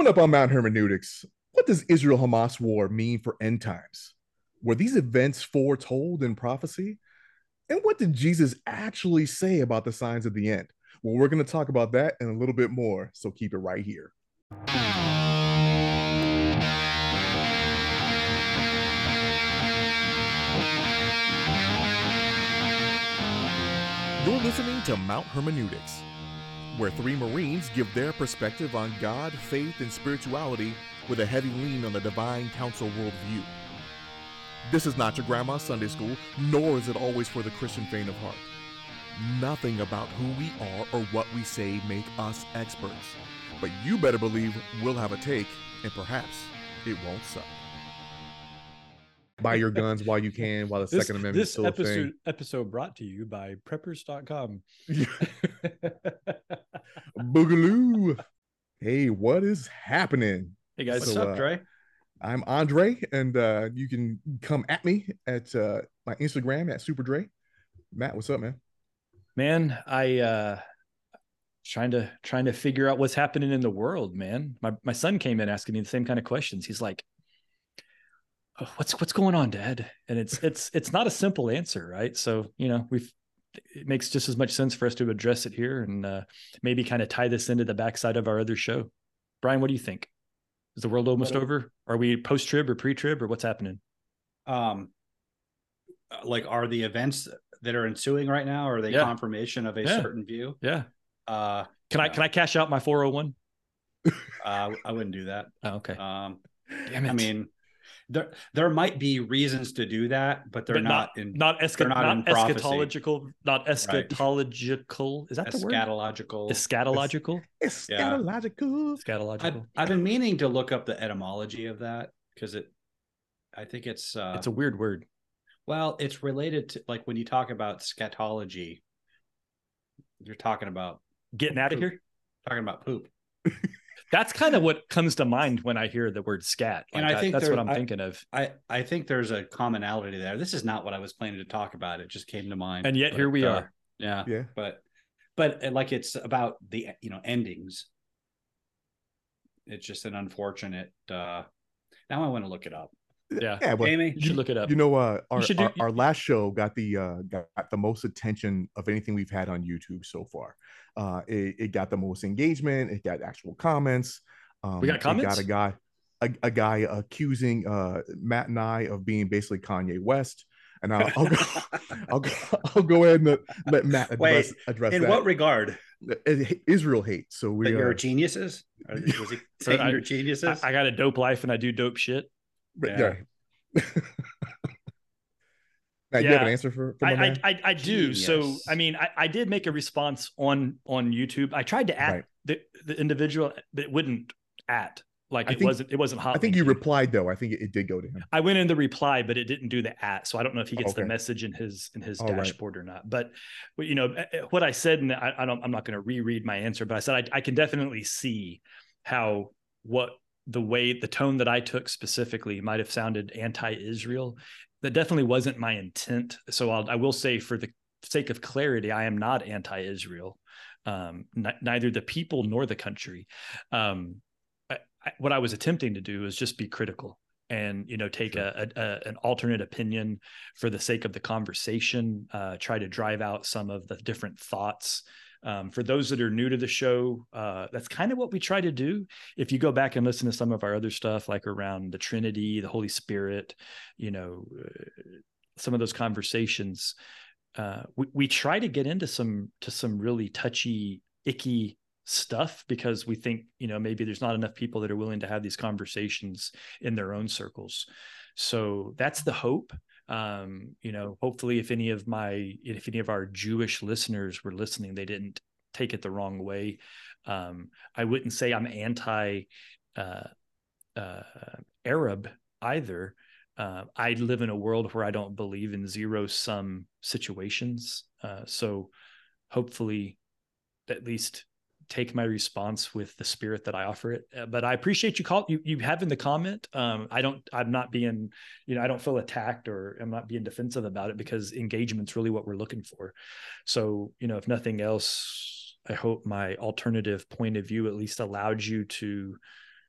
Coming up on Mount Hermeneutics, what does Israel Hamas war mean for end times? Were these events foretold in prophecy? And what did Jesus actually say about the signs of the end? Well, we're going to talk about that and a little bit more, so keep it right here. You're listening to Mount Hermeneutics, where three Marines give their perspective on God, faith, and spirituality with a heavy lean on the divine council worldview. This is not your grandma's Sunday school, nor is it always for the Christian faint of heart. Nothing about who we are or what we say make us experts. But you better believe we'll have a take, and perhaps it won't suck. Buy your guns while you can, while the This, Second Amendment is this still a episode thing. episode brought to you by preppers.com. Boogaloo. Hey, what is happening? hey guys, What's up, uh, Dre? I'm Andre, and uh, you can come at me at uh, my Instagram at Super Dre. Matt, what's up, man? man, I uh trying to trying to figure out what's happening in the world, man. My my son came in asking me the same kind of questions. He's like, "Oh, "What's what's going on, Dad?" And it's it's it's not a simple answer, right? So you know, we've it makes just as much sense for us to address it here and uh, maybe kind of tie this into the backside of our other show. Brian, what do you think? Is the world almost over? Are we post trib or pre trib or what's happening? um like are the events that are ensuing right now are they Yeah. confirmation of a Yeah. certain view Yeah. uh Can I can I cash out my 401? uh i wouldn't do that Oh, okay. um Damn it. i mean there there might be reasons to do that but they're But not, in not, esca- not not, in prophecy. eschatological, not eschatological. Is that the word? eschatological Eschatological? It's Yeah. scatological. I've, Eschatological. I've been meaning to look up the etymology of that because it i think it's uh it's a weird word. well it's related to like when you talk about scatology you're talking about Getting out of here. talking about poop That's kind of what comes to mind when I hear the word scat. And Like, I think that's there- what I'm I- thinking of. I I think there's a commonality there. This is not what I was planning to talk about. It just came to mind. And yet here we uh, are. Yeah, Yeah. but but uh, like it's about the you know endings. It's just an unfortunate. uh Now I want to look it up. Yeah. Yeah, but Amy, You should look it up. you know, uh, our, do- our our last show got the uh, got the most attention of anything we've had on YouTube so far. Uh, it, it got the most engagement. It got actual comments. Um, We got comments? got a guy, a, a guy accusing uh, Matt and I of being basically Kanye West. And I'll, I'll, go, I'll, go, I'll go ahead and let- let Matt address, Wait, address in that. what regard? Uh, Israel hate. So we you're are geniuses? Was he saying I- you're I, geniuses? I got a dope life and I do dope shit. Yeah. Yeah. Matt, you have an answer for, for my I, I, man? I, I do. So, I mean, I, I did make a response on on YouTube. I tried to at Right. the, the individual, but it wouldn't at. Like I it think- wasn't. It wasn't hot. I think you linking. replied though. I think it, it did go to him. I went in the reply, but it didn't do the at. So I don't know if he gets the message in his in his All right. dashboard or not. But, but you know eh, eh, what I said, and I, I don't. I'm not going to reread my answer, but I said I, I can definitely see how what the way the tone that I took specifically might have sounded anti-Israel. That definitely wasn't my intent. So I'll, I will say, for the sake of clarity, I am not anti-Israel. Um, n- neither the people nor the country. Um, I, I, what I was attempting to do is just be critical and you know take a, a, a an alternate opinion for the sake of the conversation. Uh, try to drive out some of the different thoughts. Um, for those that are new to the show, uh, that's kind of what we try to do. If you go back and listen to some of our other stuff, like around the Trinity, the Holy Spirit, you know, uh, some of those conversations, uh, we, we try to get into some to some really touchy, icky stuff because we think you know maybe there's not enough people that are willing to have these conversations in their own circles. So that's the hope. Um, you know, hopefully, if any of my if any of our Jewish listeners were listening, they didn't take it the wrong way. Um, I wouldn't say I'm anti uh, uh, Arab either. Uh, I live in a world where I don't believe in zero sum situations. Uh, so hopefully, at least take my response with the spirit that I offer it. Uh, but I appreciate you call you you having the comment. Um, I don't I'm not being you know I don't feel attacked or I'm not being defensive about it because engagement's really what we're looking for. So you know if nothing else, I hope my alternative point of view at least allowed you to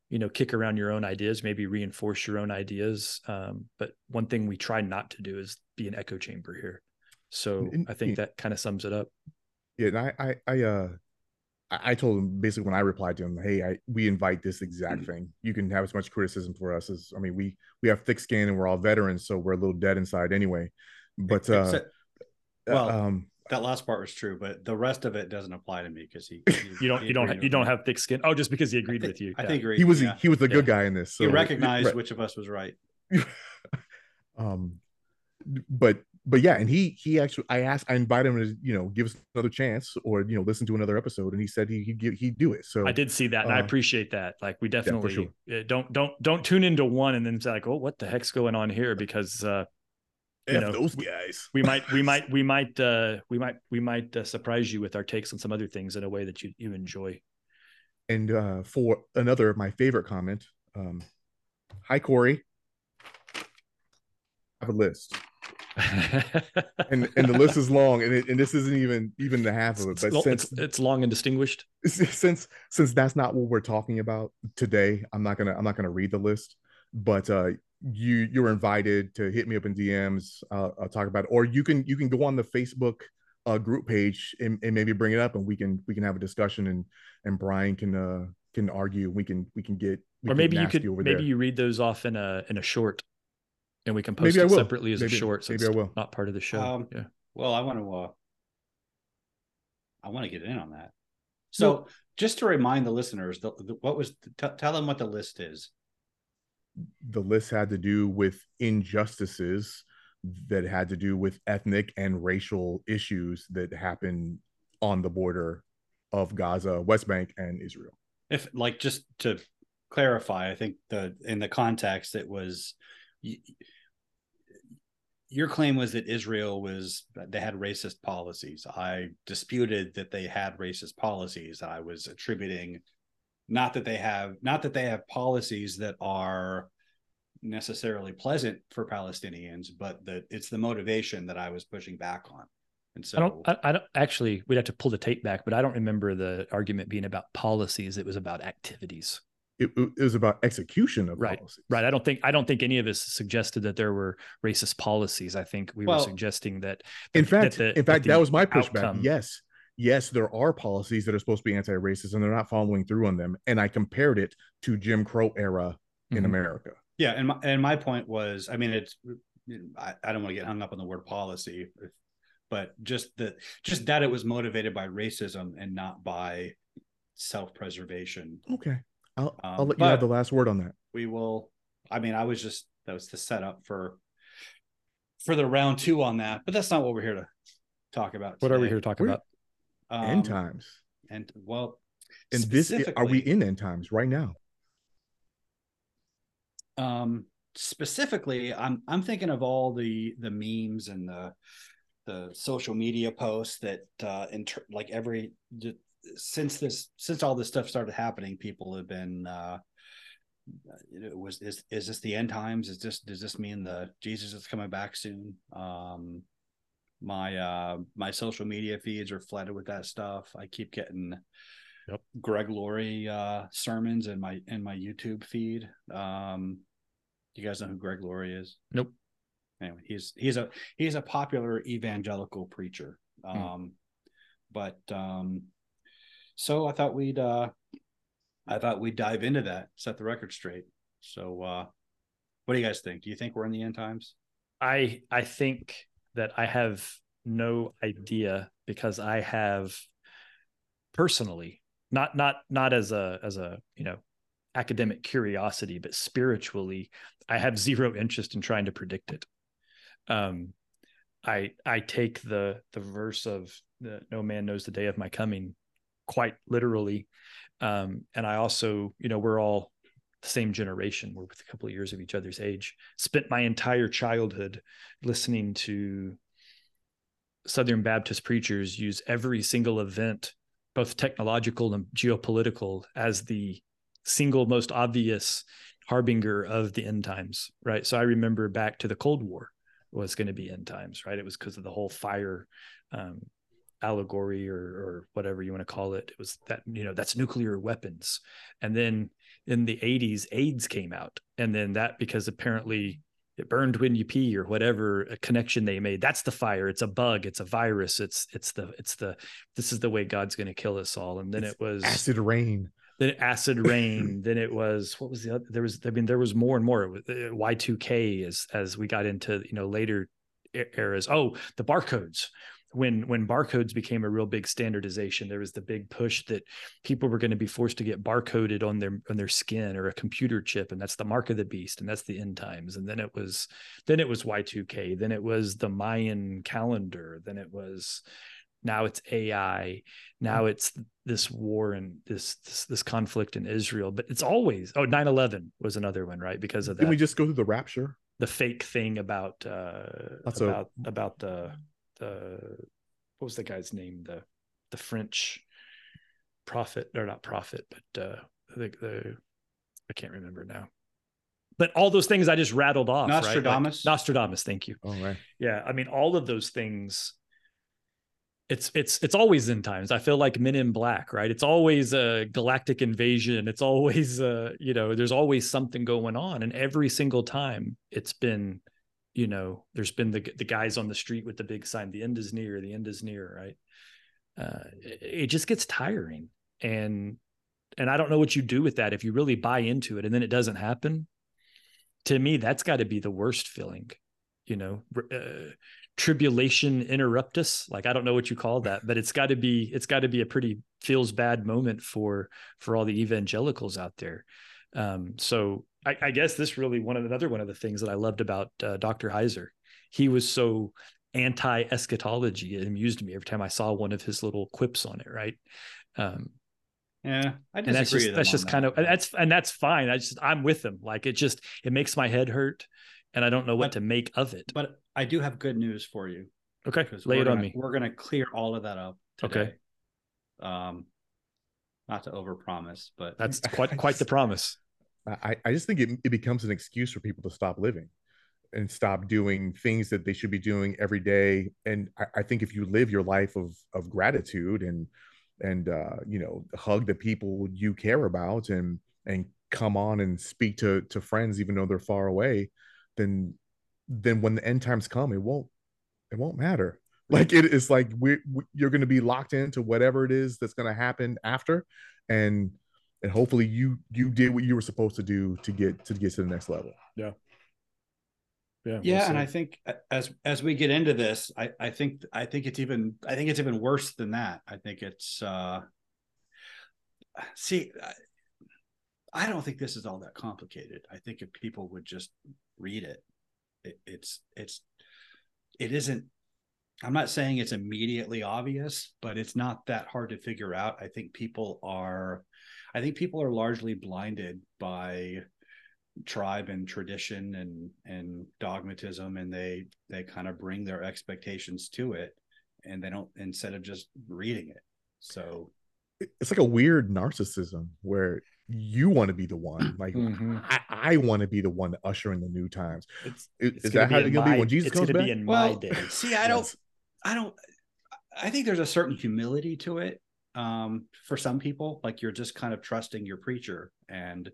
you know kick around your own ideas maybe reinforce your own ideas um, but one thing we try not to do is be an echo chamber here so i think that kind of sums it up Yeah, and I, I, I, uh, I I told him basically when I replied to him, "Hey, I we invite this exact thing. You can have as much criticism for us as I mean, we we have thick skin and we're all veterans, so we're a little dead inside anyway. But uh, Except- well, um, that last part was true, but the rest of it doesn't apply to me because he, you don't you don't ha- you don't have thick skin oh just because he agreed with you I Yeah. think he was yeah. he was the good Yeah. guy in this. So he recognized right. which of us was right. um but but yeah and he he actually i asked i invited him to you know give us another chance or you know listen to another episode and he said he, he'd give he'd do it so I did see that, and I uh, appreciate that. Like, we definitely sure. uh, don't don't don't tune into one and then say like, "Oh, what the heck's going on here?" Because uh, you F know, those guys we might we might we might uh, we might we might uh, surprise you with our takes on some other things in a way that you you enjoy. and uh for another of my favorite comment um hi corey I have a list and and the list is long and it, and this isn't even even the half of it but lo- since it's, it's long and distinguished. since since that's not what we're talking about today i'm not gonna i'm not gonna read the list but uh you you're invited to hit me up in dms uh, i'll talk about it or you can you can go on the facebook uh group page and, and maybe bring it up and we can we can have a discussion and and brian can uh can argue we can we can get we or maybe you could maybe there. you read those off in a in a short, and we can post Maybe it separately as Maybe- a short. So maybe it's I will. not part of the show. Um, yeah. Well, I want to. Uh, I want to get in on that. So, just to remind the listeners, the, the, what was t- tell them what the list is. the list had to do with injustices that had to do with ethnic and racial issues that happen on the border of Gaza, West Bank, and Israel. If like just to clarify, I think the in the context it was. Y- Your claim was that Israel was they had racist policies. I disputed that they had racist policies. I was attributing not that they have not that they have policies that are necessarily pleasant for Palestinians, but that it's the motivation that I was pushing back on. And so I don't. I, I don't actually. We'd have to pull the tape back, but I don't remember the argument being about policies. It was about activities. It, it was about execution of Right, policies. Right. I don't think. I don't think any of us suggested that there were racist policies. I think we Well, were suggesting that. In that fact, the- in fact, the that was my pushback. outcome- Yes, yes, there are policies that are supposed to be anti-racist, and they're not following through on them. And I compared it to Jim Crow era in Mhm. America. yeah, and my and my point was, I mean, it's I, I don't want to get hung up on the word policy, but just that just that it was motivated by racism and not by self-preservation. Okay, I'll I'll Um, let you have the last word on that. We will. I mean, I was just that was the setup for for the round two on that, but that's not what we're here to talk about. What are we here to talk We're- about? Um, end times, And well, and this are we in end times right now? um specifically i'm i'm thinking of all the the memes and the the social media posts that uh inter- like every j- since this since all this stuff started happening people have been uh it was is is this the end times is this does this mean the jesus is coming back soon um my uh my social media feeds are flooded with that stuff i keep getting Yep. greg laurie uh sermons in my in my youtube feed um you guys know who greg laurie is Nope. anyway he's he's a he's a popular evangelical preacher Hmm. um but um so i thought we'd uh i thought we'd dive into that set the record straight. So uh what do you guys think? Do you think we're in the end times? I I think that I have no idea because I have personally not not not as a as a you know academic curiosity but spiritually I have zero interest in trying to predict it. Um I I take the the verse of the, no man knows the day of my coming quite literally um and I also you know we're all the same generation. We're with a couple of years of each other's age. Spent my entire childhood listening to Southern Baptist preachers use every single event, both technological and geopolitical, as the single most obvious harbinger of the end times. Right. So I remember back to the Cold War was going to be end times. Right. It was because of the whole fire um, allegory or or whatever you want to call it. It was that you know that's nuclear weapons, and then in the 80s AIDS came out and then that because apparently it burned when you pee or whatever a connection they made that's the fire it's a bug it's a virus it's it's the it's the this is the way god's going to kill us all and then It's it was acid rain. then acid rain then it was what was the other there was i mean there was more and more It was, uh, y2k as as we got into you know later eras oh the barcodes when when barcodes became a real big standardization there was the big push that people were going to be forced to get barcoded on their on their skin or a computer chip and that's the mark of the beast and that's the end times. And then it was then it was y2k then it was the mayan calendar then it was now it's ai now it's this war and this this, this conflict in israel. But it's always oh 9-11 was another one right because of that Didn't we just go through the rapture? the fake thing about uh That's a- about about the the what was the guy's name? The the french prophet or not prophet but uh the, the i can't remember now. But all those things i just rattled off right? Like, Nostradamus? nostradamus thank you. All right. yeah i mean all of those things it's it's it's always in times. I feel like men in black right? It's always a galactic invasion. It's always uh you know there's always something going on. And every single time it's been you know there's been the the guys on the street with the big sign the end is near the end is near right? Uh it, it just gets tiring. And and i don't know what you do with that if you really buy into it and then it doesn't happen. To me that's got to be the worst feeling you know? Uh, tribulation interruptus like i don't know what you call that but it's got to be it's got to be a pretty feels bad moment for for all the evangelicals out there. Um so i, I guess this really one of another one of the things that i loved about uh, dr heiser he was so anti eschatology it amused me every time i saw one of his little quips on it right um Yeah, I and that's just that's just on kind that, of that's and that's fine i just i'm with him like it just it makes my head hurt and i don't know what But- to make of it But I do have good news for you. okay lay it on gonna- me We're gonna clear all of that up. Okay. Um, not to overpromise, but that's quite quite the promise I, I just think it, it becomes an excuse for people to stop living and stop doing things that they should be doing every day. And I, I think if you live your life of of gratitude and and uh, you know hug the people you care about and and come on and speak to to friends even though they're far away, then then when the end times come, it won't it won't matter. Like it is like we, we you're going to be locked into whatever it is that's going to happen after, and and hopefully you you did what you were supposed to do to get to get to the next level. yeah yeah, yeah. and I think as as we get into this, I I think I think it's even I think it's even worse than that. I think it's uh see I, I don't think this is all that complicated. I think if people would just read it, it it's it's it isn't I'm not saying it's immediately obvious, but it's not that hard to figure out. I think people are I think people are largely blinded by tribe and tradition and and dogmatism and they they kind of bring their expectations to it and they don't instead of just reading it so It's like a weird narcissism where you want to be the one. Like Mhm. I, I want to be the one to usher in the new times. it's, Is, it's is gonna that how it's gonna be when Jesus it's comes gonna back? be in well my day see i don't Yes. i don't i think there's a certain humility to it um for some people like you're just kind of trusting your preacher and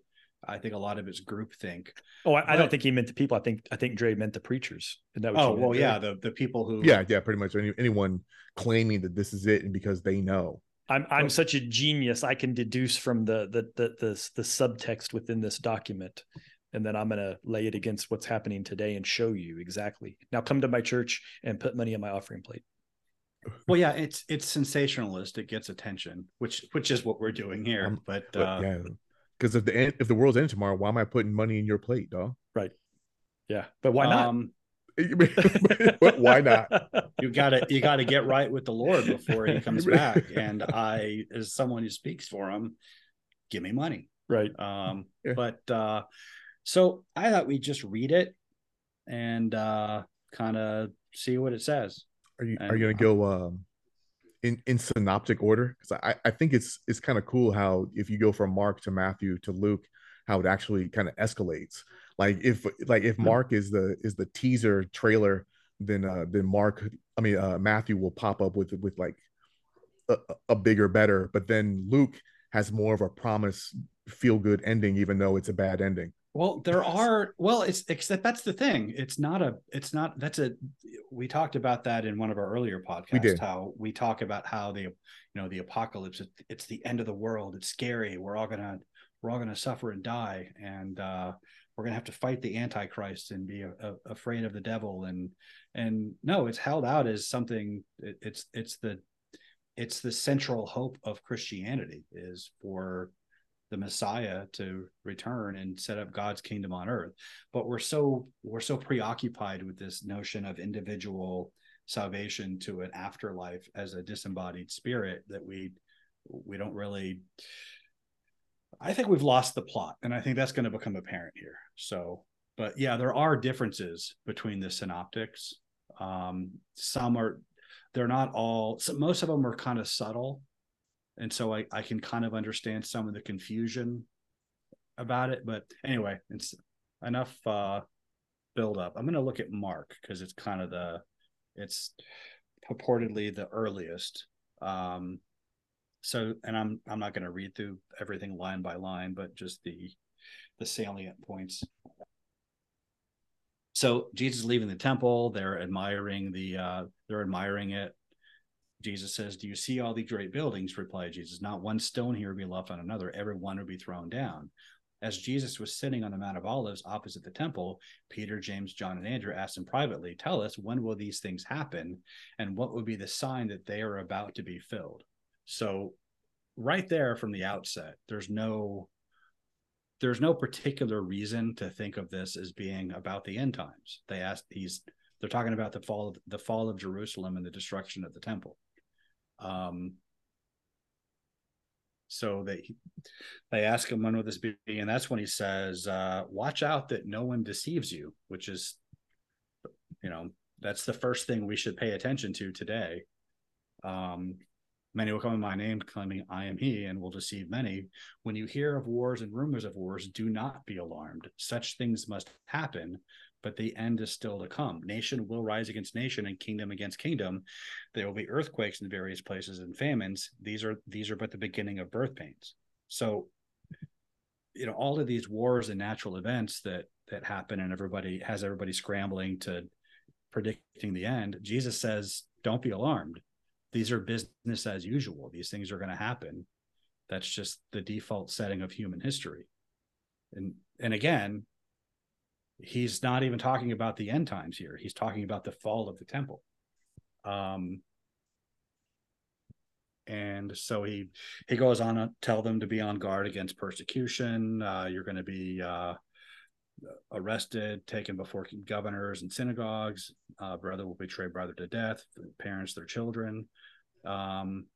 i think a lot of it's groupthink oh I, I don't think he meant the people i think i think dre meant the preachers Isn't that what you oh well Dre? yeah the the people who Yeah, yeah, pretty much. Any, anyone claiming that this is it and because they know. I'm I'm such a genius. I can deduce from the the the the, the subtext within this document, and then I'm gonna lay it against what's happening today and show you exactly. Now come to my church and put money on my offering plate. Well yeah it's it's sensationalist it gets attention which which is what we're doing here Um, but But uh yeah, because if the end, if the world's ending tomorrow, why am I putting money in your plate, dog? Right. Yeah, but why not? um, but why not? you gotta you gotta get right with the lord before he comes back and i as someone who speaks for him give me money right. um Yeah. but uh so i thought we'd just read it and uh kind of see what it says Are you are you gonna go um in in synoptic order? Because I I think it's it's kind of cool how if you go from Mark to Matthew to Luke, how it actually kind of escalates. Like if like if. Mark is the is the teaser trailer, then uh then Mark I mean uh Matthew will pop up with with like a, a bigger better, but then Luke has more of a promise feel good ending, even though it's a bad ending. Well, there are well, it's except that's the thing. It's not a it's not that's a we talked about that in one of our earlier podcasts. We did. How we talk about how the you know the apocalypse it, it's the end of the world. It's scary. We're all gonna we're all gonna suffer and die, and uh, we're gonna have to fight the antichrist and be a, a, afraid of the devil. And and no, it's held out as something. It, it's it's the it's the central hope of Christianity is for the Messiah to return and set up God's kingdom on earth. But we're so we're so preoccupied with this notion of individual salvation to an afterlife as a disembodied spirit that we we don't really I think we've lost the plot and I think that's going to become apparent here. So, but yeah, there are differences between the synoptics. Um some are they're not all so most of them are kind of subtle and so I, I can kind of understand some of the confusion about it but anyway it's enough uh build up. I'm going to look at mark because it's kind of the it's purportedly the earliest um so and i'm i'm not going to read through everything line by line but just the the salient points. So jesus leaving the temple. They're admiring the uh they're admiring it Jesus says, Do you see all these great buildings? Replied Jesus, Not one stone here would be left on another, every one would be thrown down. As Jesus was sitting on the Mount of Olives opposite the temple, Peter, James, John, and Andrew asked him privately, Tell us, when will these things happen? And what would be the sign that they are about to be filled? So, right there from the outset, there's no there's no particular reason to think of this as being about the end times. They asked he's they're talking about the fall of the fall of Jerusalem and the destruction of the temple. Um, so they they ask him when will this be, and that's when he says, uh, "Watch out that no one deceives you," which is, you know, that's the first thing we should pay attention to today. Um, many will come in my name, claiming I am He, and will deceive many. When you hear of wars and rumors of wars, do not be alarmed. Such things must happen, but the end is still to come. Nation will rise against nation and kingdom against kingdom. There will be earthquakes in various places and famines. These are these are but the beginning of birth pains. So, you know, all of these wars and natural events that that happen and everybody has everybody scrambling to predicting the end. Jesus says, "Don't be alarmed. These are business as usual. These things are going to happen. That's just the default setting of human history." And and again, he's not even talking about the end times here. He's talking about the fall of the temple. Um, and so he he goes on to tell them to be on guard against persecution. Uh, you're going to be uh, arrested, taken before governors and synagogues. Uh, brother will betray brother to death. Parents their children. Um,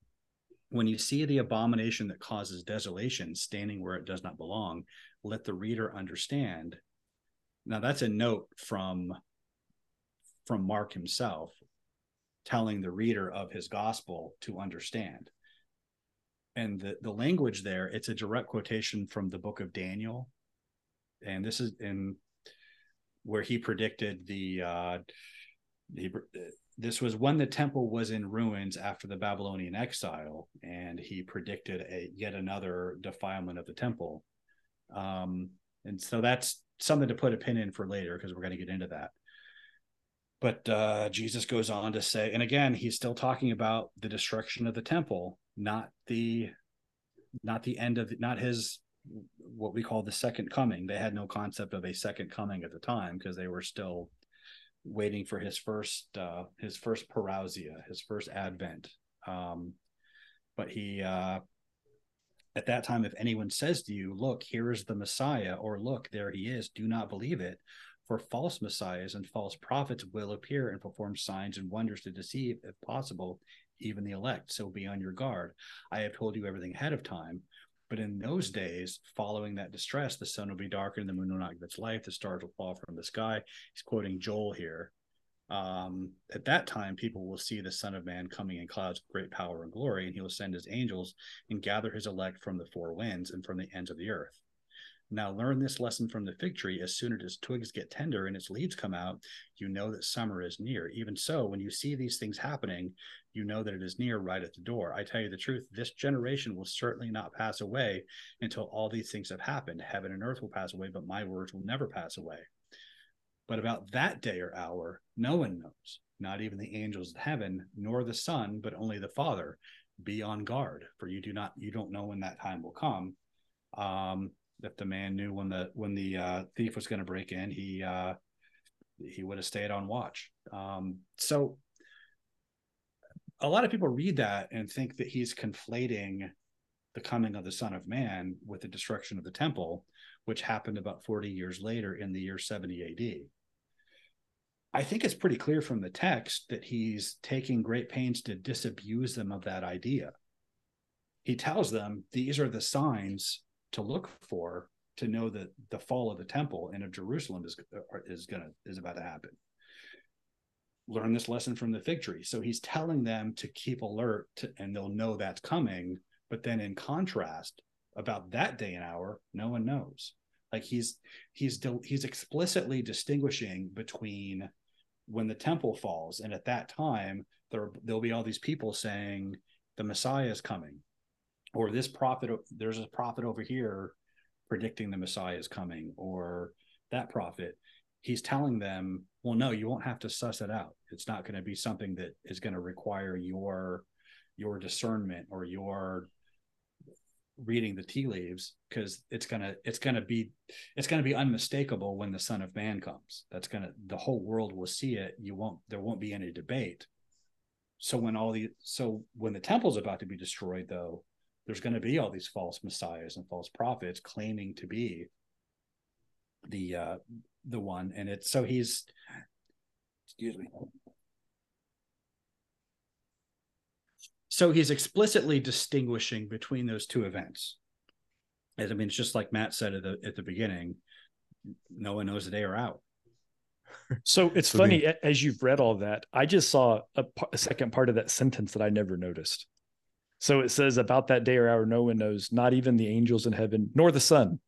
when you see the abomination that causes desolation standing where it does not belong, let the reader understand now that's a note from from Mark himself telling the reader of his gospel to understand. And the, the language there, it's a direct quotation from the book of Daniel. And this is in where he predicted the uh he, this was when the temple was in ruins after the Babylonian exile, and he predicted a yet another defilement of the temple. Um, and so that's something to put a pin in for later because we're going to get into that. But uh, Jesus goes on to say, and again, he's still talking about the destruction of the temple, not the, not the end of, not his, what we call the second coming. They had no concept of a second coming at the time because they were still waiting for his first, uh, his first parousia, his first advent. Um, but he, uh, at that time, if anyone says to you, Look, here is the Messiah, or Look, there he is, do not believe it. For false messiahs and false prophets will appear and perform signs and wonders to deceive, if possible, even the elect. So be on your guard. I have told you everything ahead of time. But in those days, following that distress, the sun will be darkened, the moon will not give its light, the stars will fall from the sky. He's quoting Joel here um, at that time people will see the son of man coming in clouds of great power and glory and he will send his angels and gather his elect from the four winds and from the ends of the earth Now learn this lesson from the fig tree. As soon as its twigs get tender and its leaves come out, you know that summer is near. Even so, when you see these things happening, you know that it is near right at the door. I tell you the truth, this generation will certainly not pass away until all these things have happened. Heaven and earth will pass away, but my words will never pass away. But about that day or hour, no one knows, not even the angels of heaven, nor the Son, but only the Father. Be on guard, for you do not you don't know when that time will come. Um, if the man knew when the when the uh, thief was going to break in, he uh, he would have stayed on watch. Um, so a lot of people read that and think that he's conflating the coming of the Son of Man with the destruction of the temple, which happened about 40 years later in the year 70 AD. I think it's pretty clear from the text that he's taking great pains to disabuse them of that idea. He tells them these are the signs to look for to know that the fall of the temple and of Jerusalem is uh, is gonna is about to happen. Learn this lesson from the fig tree. So he's telling them to keep alert, to, and they'll know that's coming. But then, in contrast, about that day and hour, no one knows. Like he's he's he's explicitly distinguishing between when the temple falls, and at that time there there'll be all these people saying the Messiah is coming, or this prophet there's a prophet over here predicting the messiah is coming or that prophet he's telling them well no you won't have to suss it out. It's not going to be something that is going to require your your discernment or your reading the tea leaves because it's gonna it's gonna be it's gonna be unmistakable when the son of man comes. That's gonna the whole world will see it. You won't there won't be any debate. So when all the so when the temple's about to be destroyed though there's going to be all these false messiahs and false prophets claiming to be the uh the one. And it's so he's excuse me so he's explicitly distinguishing between those two events as i mean it's just like matt said at the at the beginning no one knows the day or out so it's so funny the, as you've read all that i just saw a, a second part of that sentence that i never noticed so it says about that day or hour, no one knows, not even the angels in heaven, nor the Son.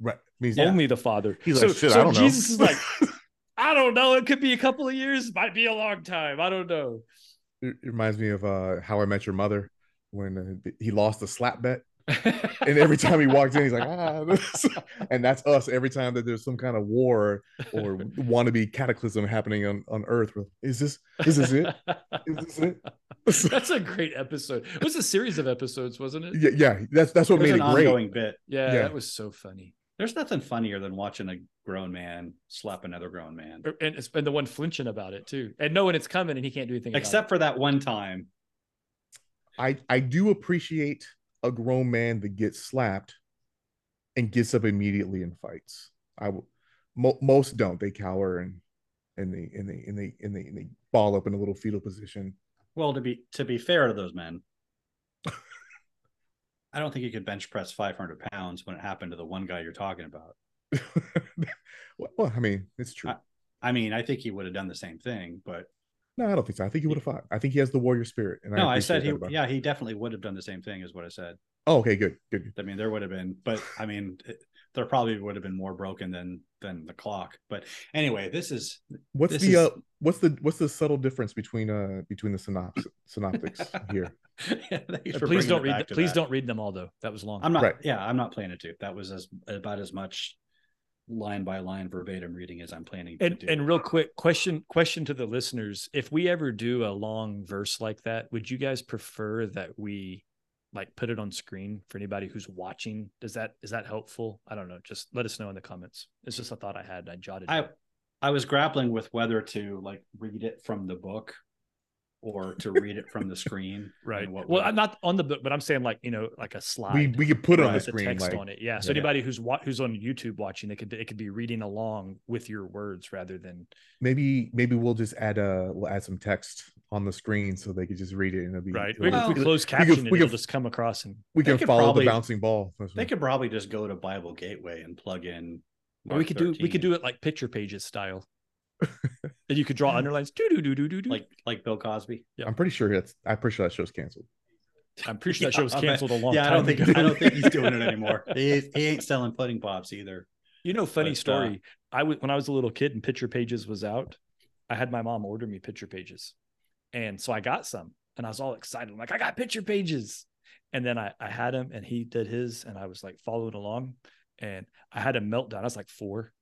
Right. Means, Only yeah. the Father. He's so, like, shit, so I don't Jesus know. is like, I don't know. It could be a couple of years, might be a long time. I don't know. It reminds me of uh, How I Met Your Mother when uh, he lost the slap bet and every time he walks in, he's like, ah, and that's us every time that there's some kind of war or wannabe cataclysm happening on, on Earth. Is this is this it? Is this it? that's a great episode. It was a series of episodes, wasn't it? Yeah, yeah. That's that's what made it great. Ongoing bit. Yeah, yeah, that was so funny. There's nothing funnier than watching a grown man slap another grown man, and it's the one flinching about it too, and knowing it's coming, and he can't do anything except for that one time. I I do appreciate a grown man that gets slapped and gets up immediately and fights. I mo- most don't. They cower and and they and they and they and they, and they ball up in a little fetal position. Well, to be to be fair to those men, I don't think you could bench press 500 pounds when it happened to the one guy you're talking about. well, I mean, it's true. I, I mean, I think he would have done the same thing, but no, I don't think so. I think he would have fought. I think he has the warrior spirit. And no, I, I said he. Yeah, he definitely would have done the same thing, is what I said. Oh, okay, good, good. I mean, there would have been, but I mean, it, there probably would have been more broken than than the clock. But anyway, this is what's this the is, uh, what's the what's the subtle difference between uh between the synops synoptics here? yeah, please don't read. The, please that. don't read them all though. That was long. I'm not. Right. Yeah, I'm not planning to. That was as about as much line by line verbatim reading as I'm planning and, do. And real quick question question to the listeners. If we ever do a long verse like that, would you guys prefer that we like put it on screen for anybody who's watching? Does that is that helpful? I don't know. Just let us know in the comments. It's just a thought I had. I jotted I, I was grappling with whether to like read it from the book or to read it from the screen. right. well, I'm not on the book, but I'm saying like you know, like a slide. We we could put right, on the screen text like, on it. Yeah. So yeah. anybody who's wa- who's on YouTube watching, they could it could be reading along with your words rather than maybe maybe we'll just add a we'll add some text on the screen so they could just read it and it'll be right. Well, if we close caption, we could, it, we it'll just come across and we can follow probably, the bouncing ball. They could probably just go to Bible Gateway and plug in. we could 13. do we could do it like picture pages style and you could draw underlines. Do do do do do do. Like like Bill Cosby. Yeah. I'm pretty sure it's. I'm pretty sure that show's canceled. I'm pretty sure that show was canceled a long yeah, time I don't think ago. I don't think he's doing it anymore. He, he ain't selling pudding pops either. You know, funny But, uh, story. I was when I was a little kid and Picture Pages was out. I had my mom order me Picture Pages, and so I got some, and I was all excited. I'm like, I got Picture Pages, and then I I had him, and he did his, and I was like following along, and I had a meltdown. I was like four,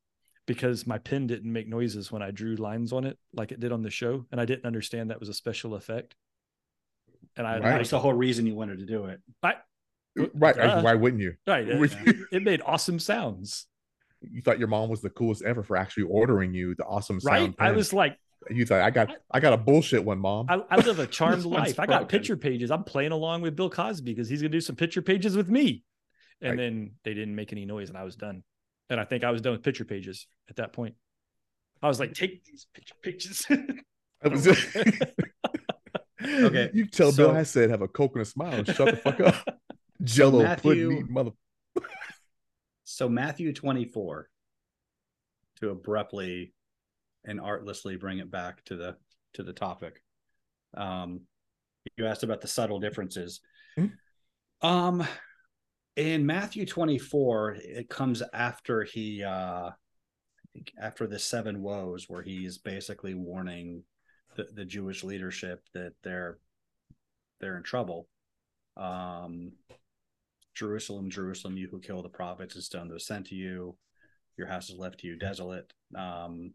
because my pen didn't make noises when I drew lines on it like it did on the show, and I didn't understand that was a special effect. And I, Right. That's the whole reason you wanted to do it. I, Right. Duh. Why wouldn't you? right, Would it, it made awesome sounds. You thought your mom was the coolest ever for actually ordering you the awesome Right, sound. I was like, You thought I got I got a bullshit one, mom. I, I live a charmed life. I got broken. picture pages. I'm playing along with Bill Cosby because he's gonna do some picture pages with me. And Right. then they didn't make any noise, and I was done. And I think I was done with picture pages at that point. I was like, take these picture pages. I was Okay, You tell Bill I said have a coke and a smile and shut the fuck up. Jello Matthew- pudding mother. So Matthew 24 to abruptly and artlessly bring it back to the to the topic. Um you asked about the subtle differences. Mhm. Um in Matthew 24 it comes after he uh I think after the seven woes where he's basically warning the, the Jewish leadership that they're they're in trouble. Um Jerusalem, Jerusalem, you who kill the prophets and stone those sent to you, your house is left to you desolate. Um,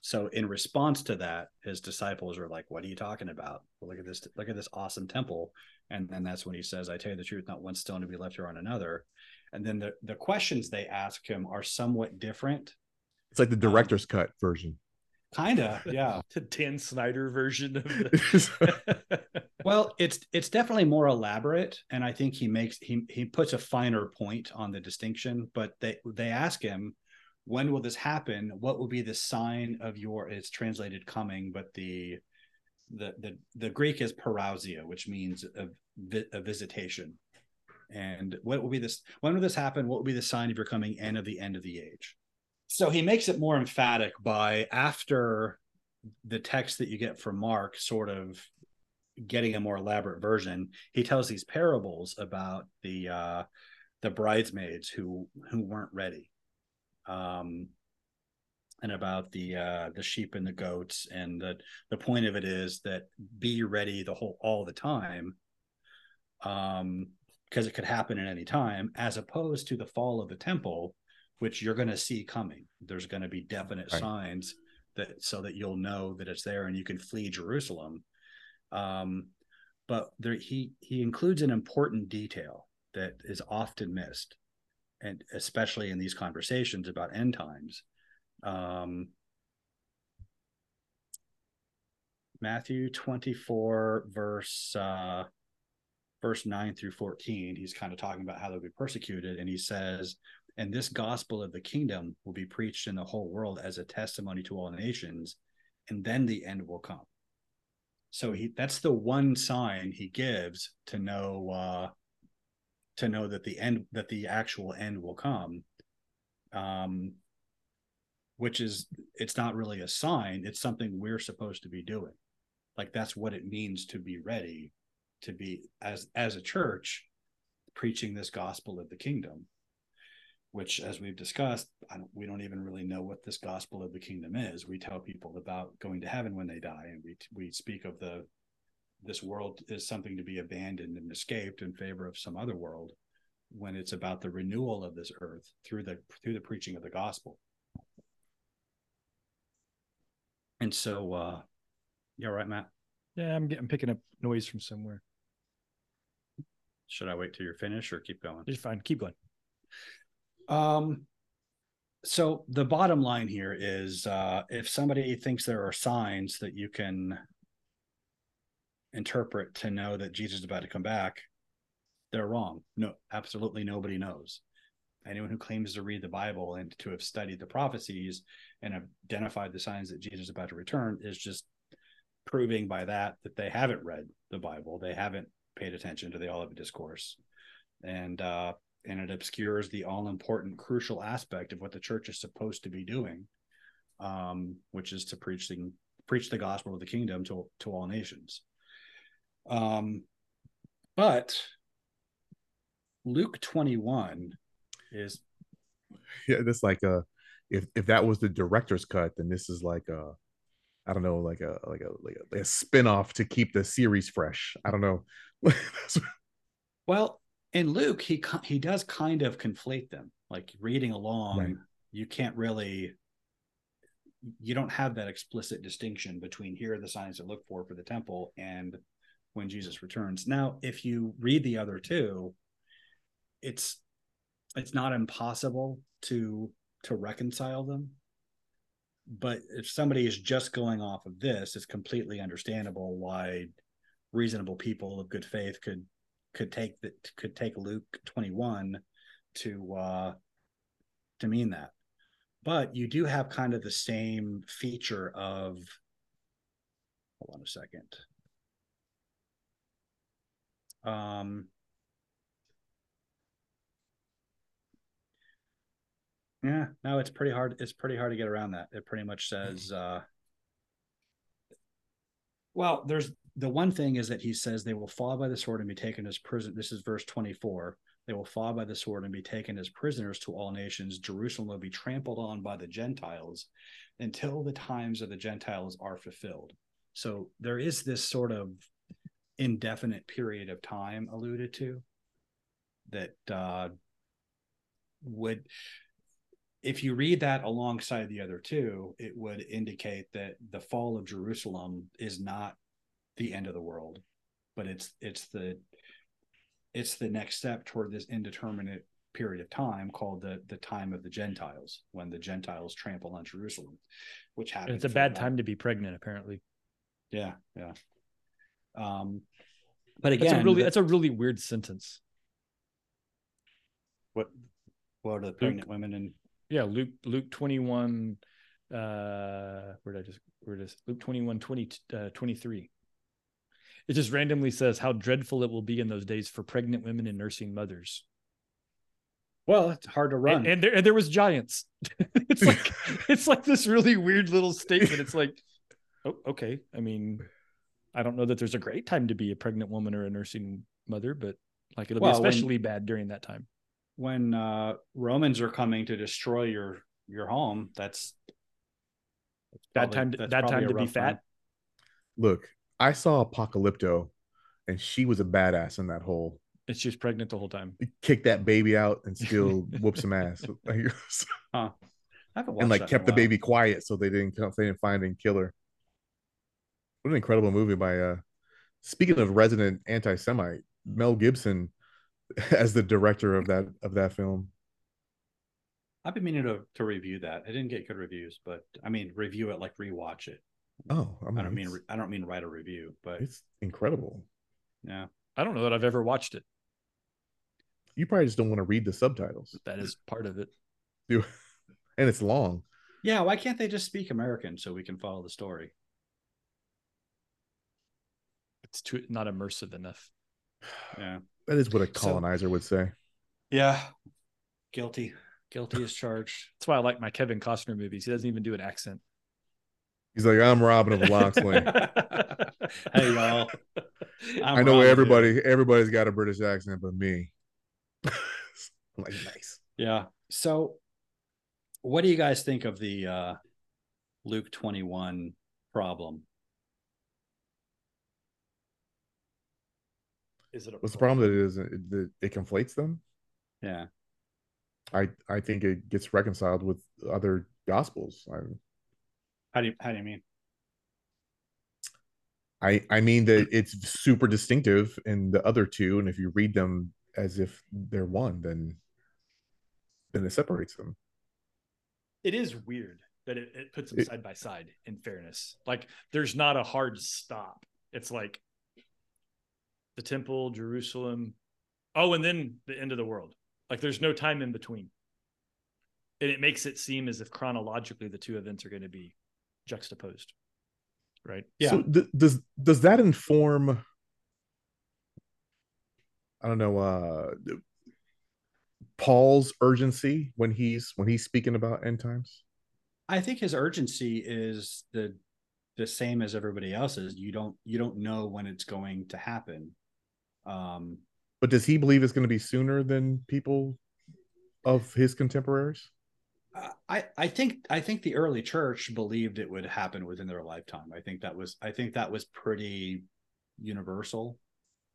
so in response to that, his disciples are like, "What are you talking about? Well, look at this! Look at this awesome temple!" And then that's when he says, "I tell you the truth, not one stone to be left here on another." And then the the questions they ask him are somewhat different. It's like the um, director's cut version. Kinda, yeah. the Dan Snyder version of the. Well, it's it's definitely more elaborate, and I think he makes he he puts a finer point on the distinction. But they they ask him, when will this happen? What will be the sign of your? It's translated coming, but the the the the Greek is parousia, which means a, a visitation. And what will be this? When will this happen? What will be the sign of your coming and of the end of the age? So he makes it more emphatic by after the text that you get from Mark, sort of getting a more elaborate version. He tells these parables about the uh, the bridesmaids who who weren't ready, um, and about the uh, the sheep and the goats. And the the point of it is that be ready the whole all the time, um, because it could happen at any time, as opposed to the fall of the temple, which you're going to see coming. There's going to be definite Right. signs that so that you'll know that it's there and you can flee Jerusalem. Um, but there, he he includes an important detail that is often missed, and especially in these conversations about end times. Um, Matthew 24, verse uh, verse 9 through 14, he's kind of talking about how they'll be persecuted, and he says, And this gospel of the kingdom will be preached in the whole world as a testimony to all nations, and then the end will come. So he that's the one sign he gives to know uh to know that the end that the actual end will come. Um which is it's not really a sign, it's something we're supposed to be doing. Like that's what it means to be ready to be as as a church preaching this gospel of the kingdom which as we've discussed don't, we don't even really know what this gospel of the kingdom is we tell people about going to heaven when they die and we we speak of the this world is something to be abandoned and escaped in favor of some other world when it's about the renewal of this earth through the through the preaching of the gospel and so uh you all right matt yeah, I'm getting picking up noise from somewhere. should i wait till you're finished or keep going You're fine. Keep going. Um, so the bottom line here is uh, if somebody thinks there are signs that you can interpret to know that Jesus is about to come back, they're wrong. No, absolutely nobody knows. Anyone who claims to read the Bible and to have studied the prophecies and identified the signs that Jesus is about to return is just proving by that that they haven't read the Bible. They haven't paid attention to the Olivet Discourse. And uh, and it obscures the all important crucial aspect of what the church is supposed to be doing um, which is to preach the preach the gospel of the kingdom to to all nations um, But Luke 21 is Yeah, that's like a if if that was the director's cut, then this is like a I don't know, like a like a like a, like a spin-off to keep the series fresh. I don't know. well, in Luke, he he does kind of conflate them. Like reading along, right. you can't really you don't have that explicit distinction between here are the signs to look for for the temple and when Jesus returns. Now, if you read the other two, it's it's not impossible to to reconcile them. But if somebody is just going off of this, it's completely understandable why reasonable people of good faith could could take that could take Luke 21 to uh to mean that. But you do have kind of the same feature of hold on a second. Um Yeah, no, it's pretty hard. It's pretty hard to get around that. It pretty much says, uh, well, there's the one thing is that he says they will fall by the sword and be taken as prison. This is verse 24. They will fall by the sword and be taken as prisoners to all nations. Jerusalem will be trampled on by the Gentiles until the times of the Gentiles are fulfilled. So there is this sort of indefinite period of time alluded to that uh, would if you read that alongside the other two, it would indicate that the fall of Jerusalem is not the end of the world, but it's it's the it's the next step toward this indeterminate period of time called the the time of the Gentiles, when the Gentiles trample on Jerusalem, which happens. It's a bad time to be pregnant, apparently. Yeah, yeah. Um, but again, that's a really that's a really weird sentence. What what are the pregnant women in yeah luke luke 21 uh where did i just where it is luke 21 20 uh, 23 it just randomly says how dreadful it will be in those days for pregnant women and nursing mothers. Well it's hard to run. and, and there and there was giants. It's like it's like this really weird little statement. It's like oh okay. I mean i don't know that there's a great time to be a pregnant woman or a nursing mother but like it'll well, be especially when, bad during that time when uh, Romans are coming to destroy your your home, that's, that's probably, that time. that time to be fat. Time. Look, I saw Apocalypto, and she was a badass in that hole. And she was pregnant the whole time. Kick that baby out and still whoop some ass. huh. and like kept the baby quiet so they didn't come, they didn't find and kill her. What an incredible movie by uh speaking of resident anti-Semite, Mel Gibson as the director of that of that film. I've been meaning to to review that. I didn't get good reviews, but I mean review it like rewatch it. Oh, I, mean, I don't mean I don't mean write a review, but it's incredible. Yeah, I don't know that I've ever watched it. You probably just don't want to read the subtitles. That is part of it. and it's long. Yeah, why can't they just speak American so we can follow the story? It's too not immersive enough. Yeah. That is what a colonizer so, would say. Yeah. Guilty. Guilty as charged. That's why I like my Kevin Costner movies. He doesn't even do an accent. He's like, I'm Robin of Locksley. hey y'all. I'm i know Robin everybody. Dude. Everybody's got a British accent, but me. I'm like nice. Yeah. So, what do you guys think of the uh, Luke 21 problem? Is it? What's the problem that it is it, it conflates them? Yeah, I I think it gets reconciled with other gospels. I, how do you how do you mean? I I mean that it's super distinctive in the other two, and if you read them as if they're one, then then it separates them. It is weird that it, it puts them it, side by side. In fairness, like there's not a hard stop. It's like the temple, Jerusalem. Oh, and then the end of the world. Like there's no time in between. And it makes it seem as if chronologically the two events are going to be juxtaposed. Right. Yeah. So th- does does that inform I don't know uh Paul's urgency when he's when he's speaking about end times? I think his urgency is the the same as everybody else's. You don't you don't know when it's going to happen Um, But does he believe it's going to be sooner than people of his contemporaries? I, I think I think the early church believed it would happen within their lifetime. I think that was I think that was pretty universal.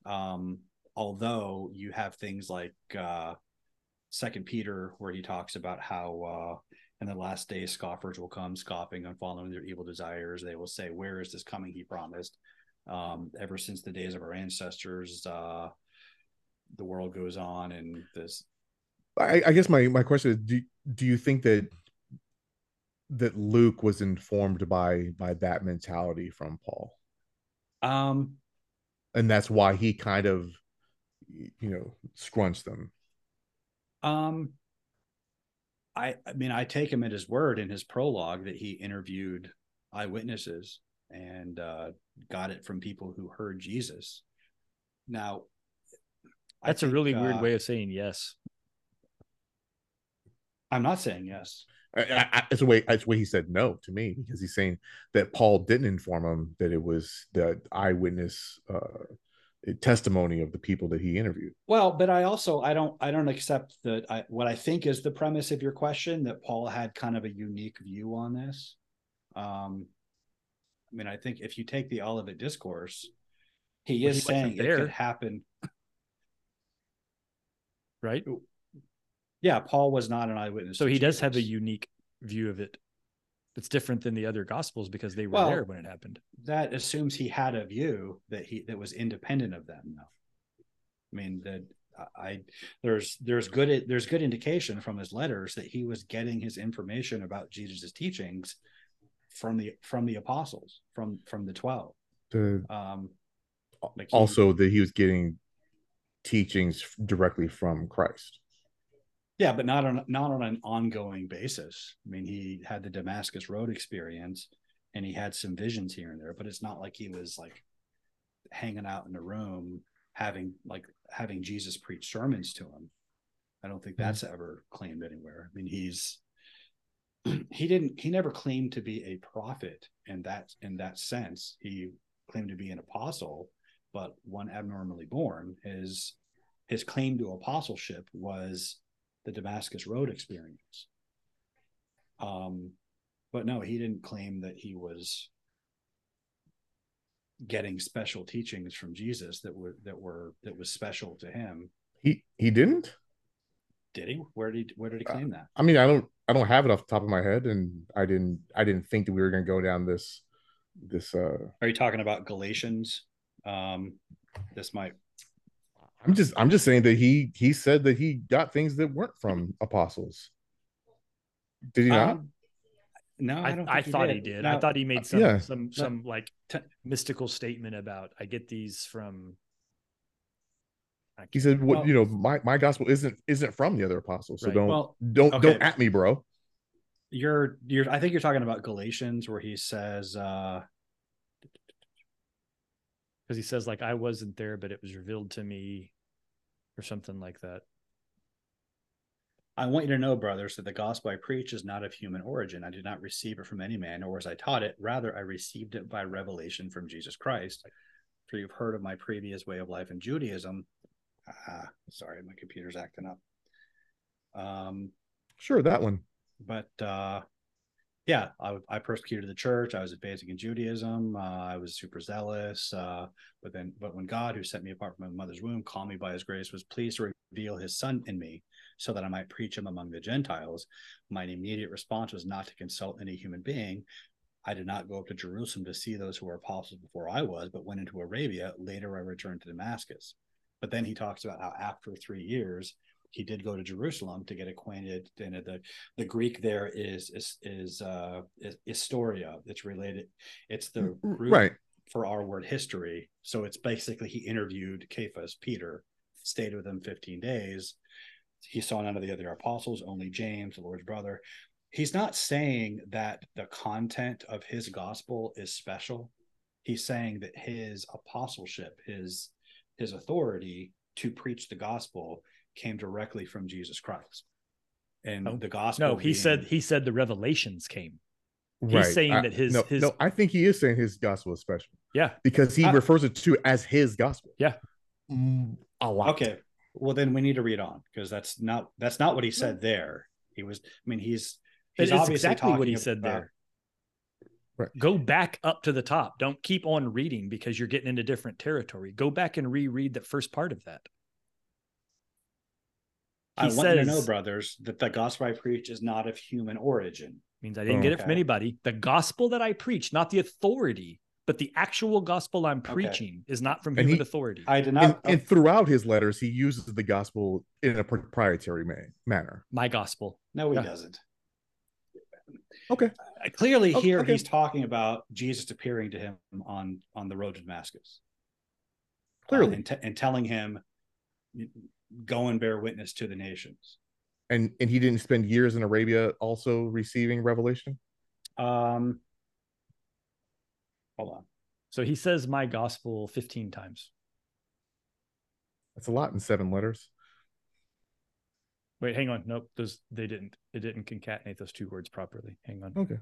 Um, although you have things like uh, Second Peter, where he talks about how uh, in the last days scoffers will come, scoffing and following their evil desires. They will say, "Where is this coming?" He promised. Um, ever since the days of our ancestors, uh, the world goes on, and this. I, I guess my my question is: Do do you think that that Luke was informed by by that mentality from Paul, Um, and that's why he kind of you know scrunched them? Um, I I mean, I take him at his word in his prologue that he interviewed eyewitnesses and uh, got it from people who heard Jesus. Now, I That's a think, really weird uh, way of saying yes. I'm not saying yes. I, I, it's the way it's the way he said no to me because he's saying that Paul didn't inform him that it was the eyewitness uh, testimony of the people that he interviewed. Well, but I also I don't I don't accept that I what I think is the premise of your question that Paul had kind of a unique view on this. Um I mean I think if you take the Olivet discourse, he Well, is he wasn't saying it could happen. right? Yeah, Paul was not an eyewitness. So he does have a unique view of it. It's different than the other gospels because they were Well, there when it happened. that assumes he had a view that he that was independent of them though. I mean that I there's there's good there's good indication from his letters that he was getting his information about Jesus' teachings from the from the apostles from from the 12 The, um like he- also, that he was getting teachings directly from Christ. yeah but not on not on an ongoing basis. I mean he had the damascus road experience and he had some visions here and there but it's not like he was like hanging out in a room having like having jesus preach sermons to him. I don't think that's ever claimed anywhere. I mean he's he didn't he never claimed to be a prophet in that in that sense he claimed to be an apostle but one abnormally born his his claim to apostleship was the Damascus Road experience. Um, but no, he didn't claim that he was getting special teachings from Jesus that were that were that was special to him. He he didn't. Did he? Where did he, where did he claim that? I mean, I don't I don't have it off the top of my head, and I didn't I didn't think that we were going to go down this this. uh Are you talking about Galatians? Um, this might. I'm just I'm just saying that he he said that he got things that weren't from apostles. Did he not? Um, no, I, I, don't I, think thought he did. I thought he made some yeah. some some like T- mystical statement about I get these from. I He said, "What Well- you know, my my gospel isn't isn't from the other apostles, so Right. don't Well, don't okay. don't at me, bro." you're you're. I think you're talking about Galatians, where he says, uh, because he says like I wasn't there, but it was revealed to me, or something like that. I want you to know, brothers, that the gospel I preach is not of human origin. I did not receive it from any man, nor was I taught it. Rather, I received it by revelation from Jesus Christ. For you've heard of my previous way of life in Judaism. Ah, sorry, my computer's acting up. Um, Sure, that one. but uh, yeah, I, I persecuted the church. I was advancing in Judaism. Uh, I was super zealous. Uh, but then, but when God, who set me apart from my mother's womb, called me by His grace, was pleased to reveal His Son in me, so that I might preach Him among the Gentiles, my immediate response was not to consult any human being. I did not go up to Jerusalem to see those who were apostles before I was, but went into Arabia. Later, I returned to Damascus. But then he talks about how after three years, he did go to Jerusalem to get acquainted. And the the Greek there is is is uh is historia. It's related. It's the root Right. for our word history. So it's basically he interviewed Cephas, Peter, stayed with him 15 days. He saw none of the other apostles, only James, the Lord's brother. He's not saying that the content of his gospel is special. He's saying that his apostleship, his his authority to preach the gospel came directly from Jesus Christ. And No. the gospel No, he said he said the revelations came. He's right. saying I- that his- no, his- no, I think he is saying his gospel is special Yeah, because he I- refers it to as his gospel. Yeah. mm, a lot. Okay. Well, then we need to read on because that's not that's not what he said there. He was. I mean, he's he's It's obviously exactly what he talking said about- there. Right. Go back up to the top. Don't keep on reading because you're getting into different territory. Go back and reread the first part of that. I He want you to know, brothers, that the gospel I preach is not of human origin. Means I didn't Oh, get it from anybody. The gospel that I preach, not the authority, but the actual gospel I'm Okay. preaching is not from And human he- authority. I did And, not. and throughout his letters, he uses the gospel in a proprietary ma- manner. My gospel. no, he yeah. doesn't. Okay. Uh, Clearly, Oh, here okay. he's talking about Jesus appearing to him on on the road to Damascus. Uh, Clearly. and, t- and telling him, "Go and bear witness to the nations." And and he didn't spend years in Arabia also receiving revelation. Um, hold on. So he says my gospel 15 times. That's a lot in seven letters. Wait, hang on. Nope. Those they didn't. It didn't concatenate those two words properly. Hang on. Okay.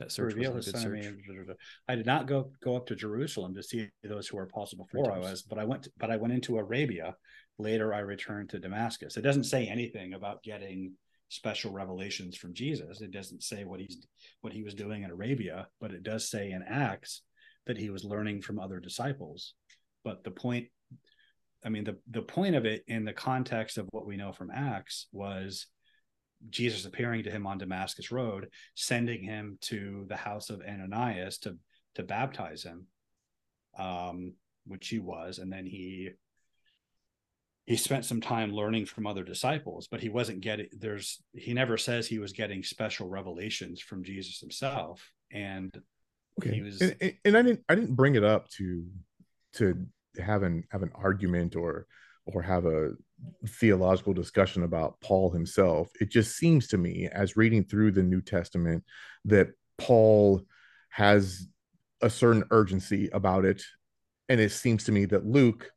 That search reveal was a good search. me. I did not go go up to Jerusalem to see those who were apostle before I was, but I went but I went into Arabia. Later I returned to Damascus. It doesn't say anything about getting special revelations from Jesus. It doesn't say what he's what he was doing in Arabia, but it does say in Acts that he was learning from other disciples. But the point I mean the the point of it in the context of what we know from Acts was Jesus appearing to him on Damascus Road, sending him to the house of Ananias to to baptize him, um, which he was, and then he he spent some time learning from other disciples, but he wasn't getting there's he never says he was getting special revelations from Jesus himself, and Okay. He was- and, and, and I didn't I didn't bring it up to to have an have an argument or or have a theological discussion about Paul himself. It just seems to me as reading through the New Testament that Paul has a certain urgency about it. And it seems to me that Luke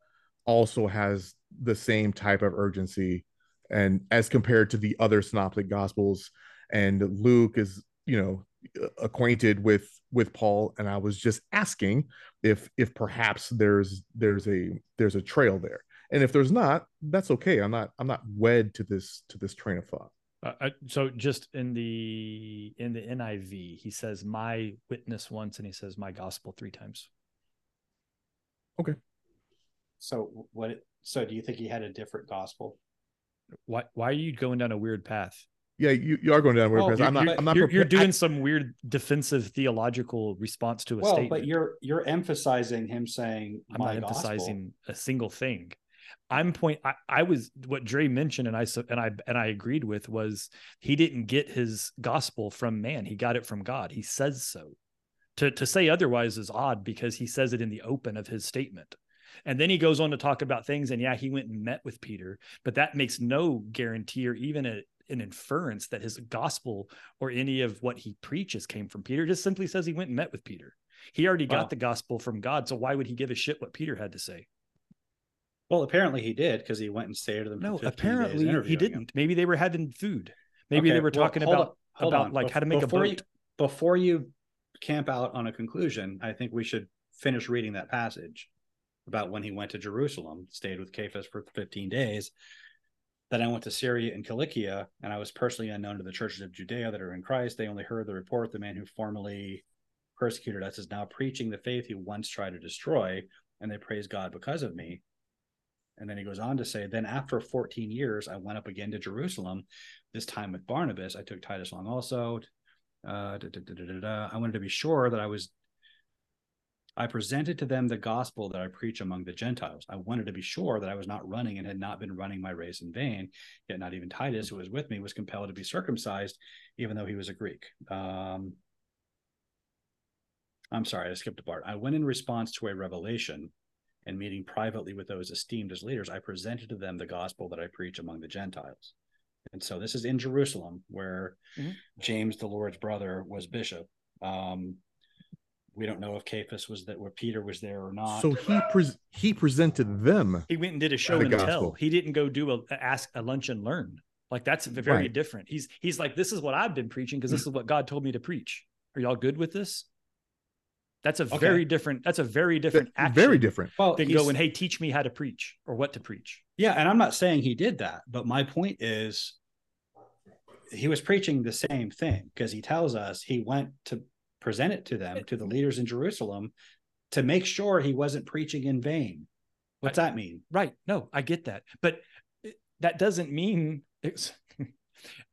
also has the same type of urgency and as compared to the other synoptic gospels. And Luke is you know acquainted with with Paul. And I was just asking if if perhaps there's there's a there's a trail there and if there's not that's okay I'm not I'm not wed to this to this train of thought Uh, uh, so just in the in the NIV, he says my witness once, and he says my gospel three times. Okay so what? So do you think he had a different gospel? Why why are you going down a weird path? yeah you, you are going down a weird Oh, path. I'm not I'm not you're, you're prepared- doing some weird defensive theological response to a Well, statement. but you're you're emphasizing him saying I'm my not gospel. emphasizing a single thing. I'm point. I, I was what Dre mentioned, and I so- and I and I agreed with was he didn't get his gospel from man. He got it from God. He says so. To to say otherwise is odd because he says it in the open of his statement. And then he goes on to talk about things, and yeah, he went and met with Peter, but that makes no guarantee or even a, an inference that his gospel or any of what he preaches came from Peter. It just simply says he went and met with Peter. He already got Wow. the gospel from God, so why would he give a shit what Peter had to say? Well, apparently he did because he went and stayed with them. No, 15 days apparently he didn't. Maybe they were having food. Maybe Okay, they were talking hold about about on. like Bef- how to make a boat. You, before you camp out on a conclusion, I think we should finish reading that passage about when he went to Jerusalem, stayed with Cephas for 15 days. Then I went to Syria and Cilicia, and I was personally unknown to the churches of Judea that are in Christ. They only heard the report the man who formerly persecuted us is now preaching the faith he once tried to destroy, and they praise God because of me. And then he goes on to say, Then after 14 years, I went up again to Jerusalem, this time with Barnabas. I took Titus along also. Uh. I wanted to be sure that I was. I presented to them the gospel that I preach among the Gentiles. I wanted to be sure that I was not running and had not been running my race in vain. Yet not even Titus, who was with me, was compelled to be circumcised, even though he was a Greek. Um, I'm sorry, I skipped a part. I went in response to a revelation and meeting privately with those esteemed as leaders, I presented to them the gospel that I preach among the Gentiles. And so this is in Jerusalem, where Mhm. James, the Lord's brother, was bishop. Um, we don't know if Cephas was that, where Peter was there or not. so he pres he presented them He went and did a show and gospel. tell. He didn't go do a, a ask a lunch and learn. Like that's very Right. different. He's he's like, this is what I've been preaching because this is what God told me to preach. Are y'all good with this? That's a Okay. very different. That's a very different That- action. very different. Well, Than he's- going, hey, teach me how to preach or what to preach. Yeah, and I'm not saying he did that, but my point is he was preaching the same thing because he tells us he went to present it to them, to the leaders in Jerusalem, to make sure he wasn't preaching in vain. What's that mean? Right. No, I get that, but eh, that doesn't mean it's.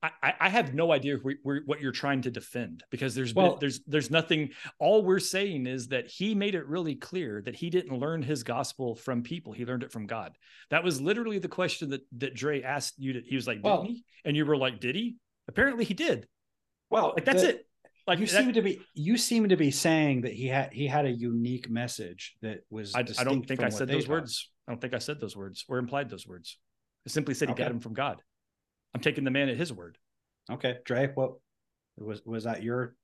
I, I- have no idea wh- wh- what you're trying to defend because there's been- there's there's nothing. All we're saying is that he made it really clear that he didn't learn his gospel from people. He learned it from God. That was literally the question that that Dre asked you. To, he was like, "Didn't Well- he?" And you were like, "Did he?" Apparently, he did. Well, Like that's it. Like you that- seem to be you seem to be saying that he had he had a unique message that was. I, I don't think I said those taught. words. I don't think I said those words or implied those words. I simply said he got Okay. him from God. I'm taking the man at his word. Okay, Dre, what was was that your?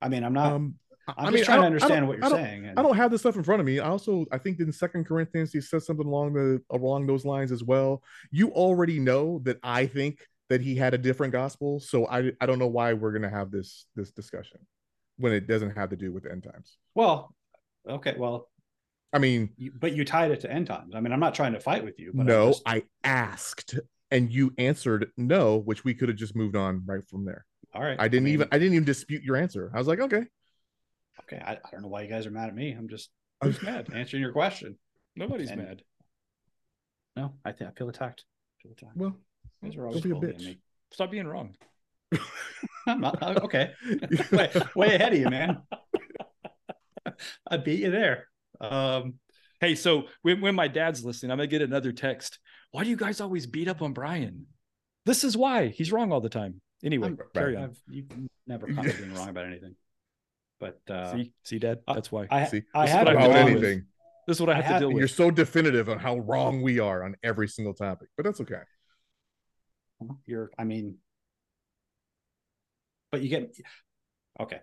I mean, I'm not. Um, I- I'm I just mean, trying to understand what you're don't- saying. and- I don't have this stuff in front of me. I also I think in Second Corinthians he says something along the along those lines as well. You already know that I think that he had a different gospel, so I I don't know why we're gonna have this this discussion when it doesn't have to do with the end times. Well, okay, well, I mean, but you tied it to end times. I mean, I'm not trying to fight with you. But I'm no, just- I asked and you answered no, which we could have just moved on right from there. all right. I didn't mean, even I didn't even dispute your answer. I was like, okay. Okay, I, I don't know why you guys are mad at me. I'm just I'm- who's mad answering your question. Nobody's And- mad. No, I think I feel attacked. I feel attacked. Well, You guys are don't be a bitch. me. Stop being wrong. I'm not uh, okay. way, way ahead of you, man. I beat you there. Um, Hey, so when, when my dad's listening, I'm gonna get another text. Why do you guys always beat up on Brian? This is why he's wrong all the time. Anyway, I'm- carry on. I've you've never caught me being wrong about anything. But uh, see, see, Dad, that's why. I See, I this is have what a I about have to dog- deal with. anything. this is what I I have have- to deal with. you're so definitive on how wrong we are on every single topic, but that's okay. You're, I mean, but you get okay.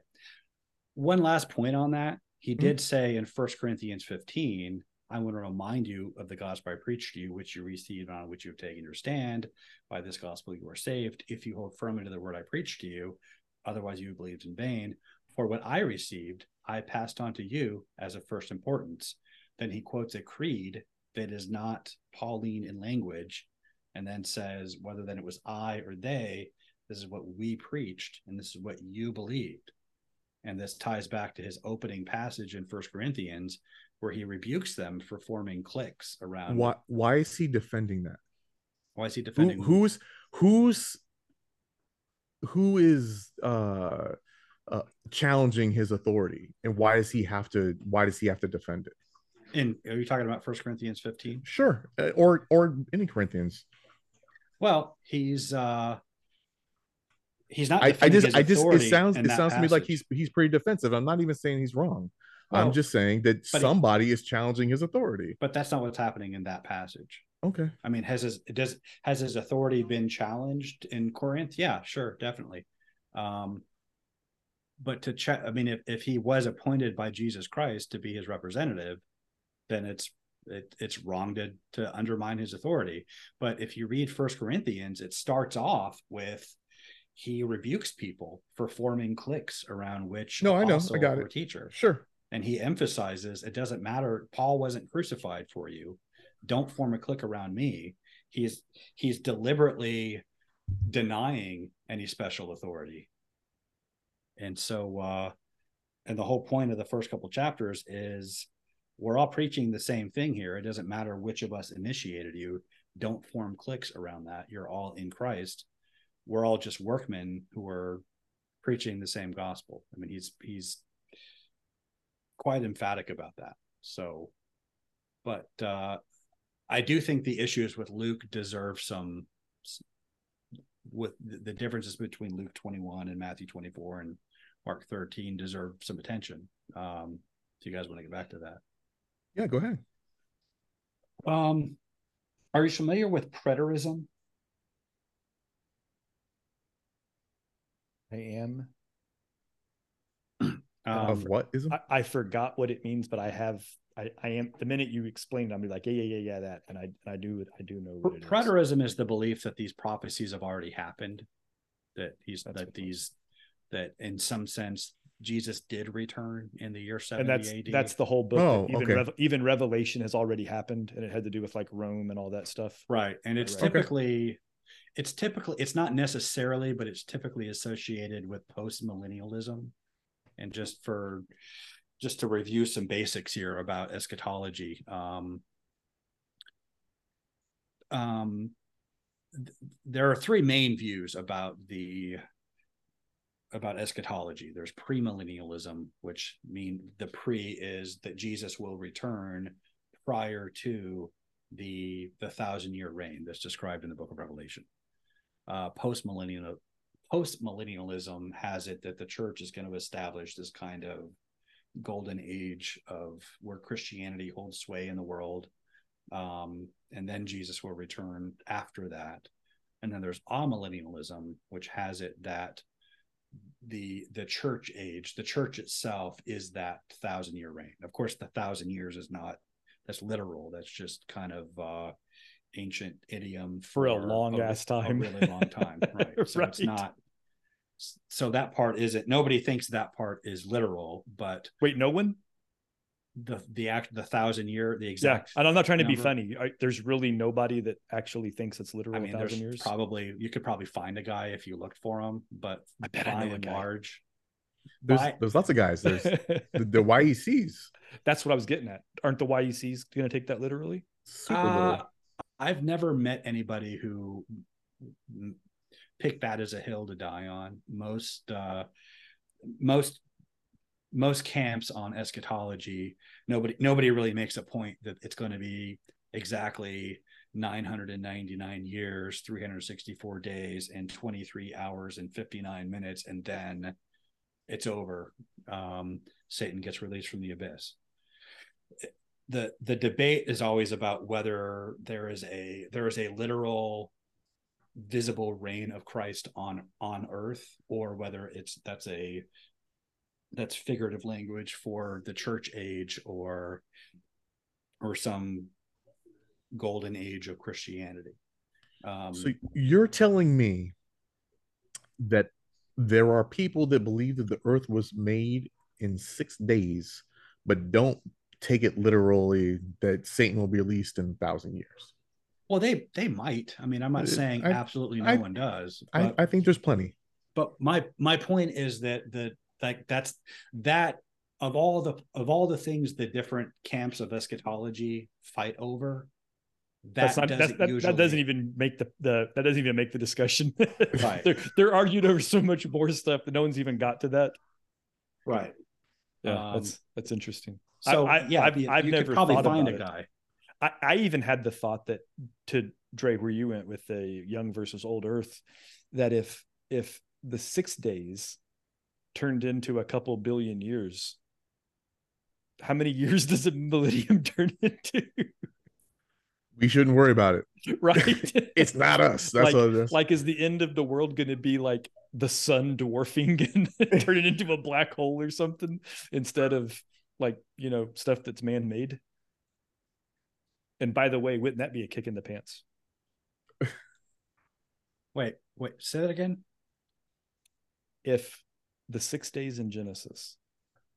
One last point on that. He Mhm. did say in First Corinthians 15, I want to remind you of the gospel I preached to you, which you received, on which you have taken your stand. By this gospel you are saved, if you hold firmly to the word I preached to you. Otherwise, you believed in vain. For what I received, I passed on to you as of first importance. Then he quotes a creed that is not Pauline in language, and then says, whether then it was I or they, this is what we preached, and this is what you believed. And this ties back to his opening passage in First Corinthians, where he rebukes them for forming cliques around. Why why is he defending that? Why is he Who, defending? who's who's who is uh, uh challenging his authority and why does he have to why does he have to defend it? And are you talking about First Corinthians 15? Sure. Uh, or or any Corinthians. Well, he's uh he's not. I, I just I just it sounds it sounds to me like he's he's pretty defensive. I'm not even saying he's wrong. I'm just saying that but he- somebody is challenging his authority. But that's not what's happening in that passage. Okay. I mean, has his does has his authority been challenged in Corinth? Yeah, sure, definitely. Um, but to check, I mean, if if he was appointed by Jesus Christ to be his representative, then it's it, it's wrong to to undermine his authority. But if you read First Corinthians, it starts off with he rebukes people for forming cliques around which No, I know. I got it. teacher Sure. And he emphasizes it doesn't matter. Paul wasn't crucified for you. Don't form a clique around me. He's he's deliberately denying any special authority. And so uh and the whole point of the first couple chapters is we're all preaching the same thing here. It doesn't matter which of us initiated you. Don't form cliques around that. You're all in christ. We're all just workmen who are preaching the same gospel. I mean he's he's quite emphatic about that. So, but uh, I do think the issues with Luke deserve some, with the, the differences between Luke 21 and Matthew 24 and Mark 13 deserve some attention. Um, do you guys want to get back to that? Yeah, go ahead. Um, are you familiar with preterism? I am. Of Um, what ism? I, I forgot what it means, but I have. I, I am. The minute you explained, I'll be like, yeah, yeah, yeah, yeah, that, and I, and I do, I do know what it is. preterism is the belief that these prophecies have already happened that he's That's that good. these that in some sense Jesus did return in the year and 70 that's AD. that's the whole book. Oh, even okay. Rev- even Revelation has already happened, and it had to do with like Rome and all that stuff. right. And it's Right, right. typically it's typically it's not necessarily, but it's typically associated with post millennialism. And just for just to review some basics here about eschatology. Um, um, th- there are three main views about the about eschatology. There's premillennialism, which mean the pre is that Jesus will return prior to the the thousand year reign that's described in the book of Revelation. Uh, post millennial post millennialism has it that the church is going to establish this kind of golden age of where Christianity holds sway in the world. Um, and then Jesus will return after that. And then there's amillennialism, which has it that the the church age, the church itself is that thousand year reign. Of course, the thousand years is not that's literal. That's just kind of uh ancient idiom For a long-ass time. a really long time. Right. So it's not so that part isn't nobody thinks that part is literal, but Wait, no one? the the act the thousand year the Yeah, exact and I'm not trying to be funny. I, there's really nobody that actually thinks it's literal I mean, a there's thousand years. probably you could probably find a guy if you looked for him, but I bet by I know a and guy. large, There's by- there's lots of guys. There's the, the YECs. That's what I was getting at. Aren't the YECs going to take that literally? Super Uh, little. I've never met anybody who picked that as a hill to die on. Most uh, most most camps on eschatology, nobody nobody really makes a point that it's going to be exactly 999 years, 364 days, and 23 hours and 59 minutes, and then it's over. Um, Satan gets released from the abyss the the debate is always about whether there is a there is a literal visible reign of Christ on on earth or whether it's that's a that's figurative language for the church age or or some golden age of Christianity. Um, So you're telling me that there are people that believe that the earth was made in six days, but don't take it literally that Satan will be released in a thousand years. well, they they might. I mean, I'm not Uh, saying I- absolutely no I- one does. I, but- I think there's plenty. but my my point is that the like that's that of all the of all the things the different camps of eschatology fight over that that's not doesn't that, usually that doesn't even make the, the that doesn't even make the discussion. Right. they're they're arguing over so much more stuff that no one's even got to that. right Yeah, Um, that's that's interesting. So I- I- yeah I've- you, I've you never could probably find a guy I, I even had the thought that to Dre, where you went with the young versus old Earth, that if if the six days turned into a couple billion years, how many years does a millennium turn into? We shouldn't worry about it. right? It's not us. That's like, what it is. like is the end of the world going to be like the sun dwarfing and turning into a black hole or something instead of like you know stuff that's man-made. And by the way wouldn't that be a kick in the pants? Wait wait say that again? If the six days in genesis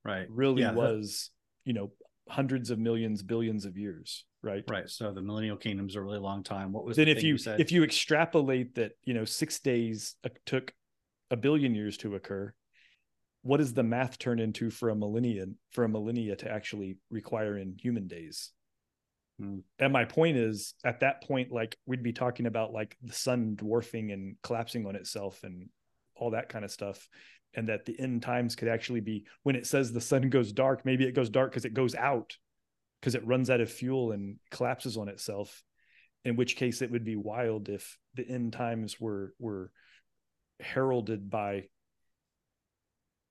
right. really Yeah, that- was you know hundreds of millions billions of years right? Right so the millennial kingdom's a really long time. What was then the if you said? if you extrapolate that you know six days took a billion years to occur what does the math turn into for a millennia for a millennia to actually require in human days Hmm. and my point is at that point like we'd be talking about like the sun dwarfing and collapsing on itself and all that kind of stuff and that the end times could actually be when it says the sun goes dark maybe it goes dark because it goes out because it runs out of fuel and collapses on itself in which case it would be wild if the end times were were heralded by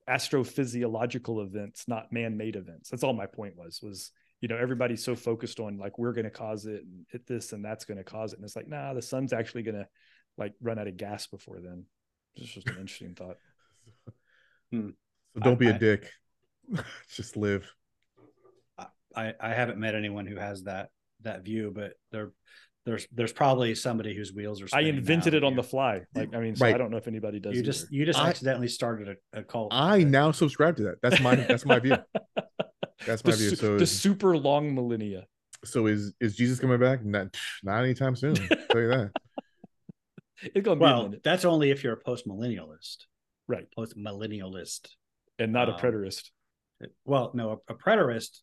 astrophysiological events not man-made events. That's all my point was was you know everybody's so focused on like we're going to cause it and hit this and that's going to cause it. And it's like nah the sun's actually going to like run out of gas before then. It's just an interesting thought. Hmm. So don't be a I- dick. Just live. I, I haven't met anyone who has that that view, but there there's there's probably somebody whose wheels are. I invented it on the fly. Like I mean, so Right. I don't know if anybody does. You just you just I- accidentally started a, a cult. I now subscribe to that. That's my that's my view. That's my the, view. So the is, super long millennia. so is is Jesus coming back? Not not anytime soon. I'll tell you that. It's gonna Well, minute, that's only if you're a post millennialist. right? Post millennialist. And not a um, preterist. Well, no, a, a preterist.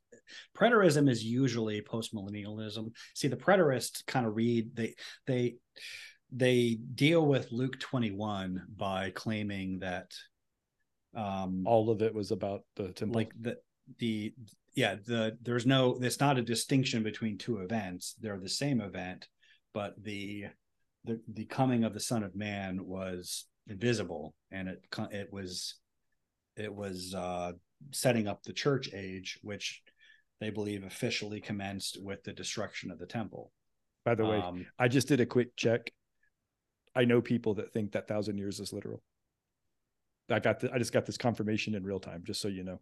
Preterism is usually postmillennialism. See, the preterists kind of read they they they deal with Luke 21 by claiming that um All of it was about the temple. like the the yeah the there's no it's not a distinction between two events they're the same event but the the the coming of the son of man was invisible and it it was it was uh setting up the church age which they believe officially commenced with the destruction of the temple By the way, um I just did a quick check. I know people that think that thousand years is literal. I got the, I just got this confirmation in real time, just so you know.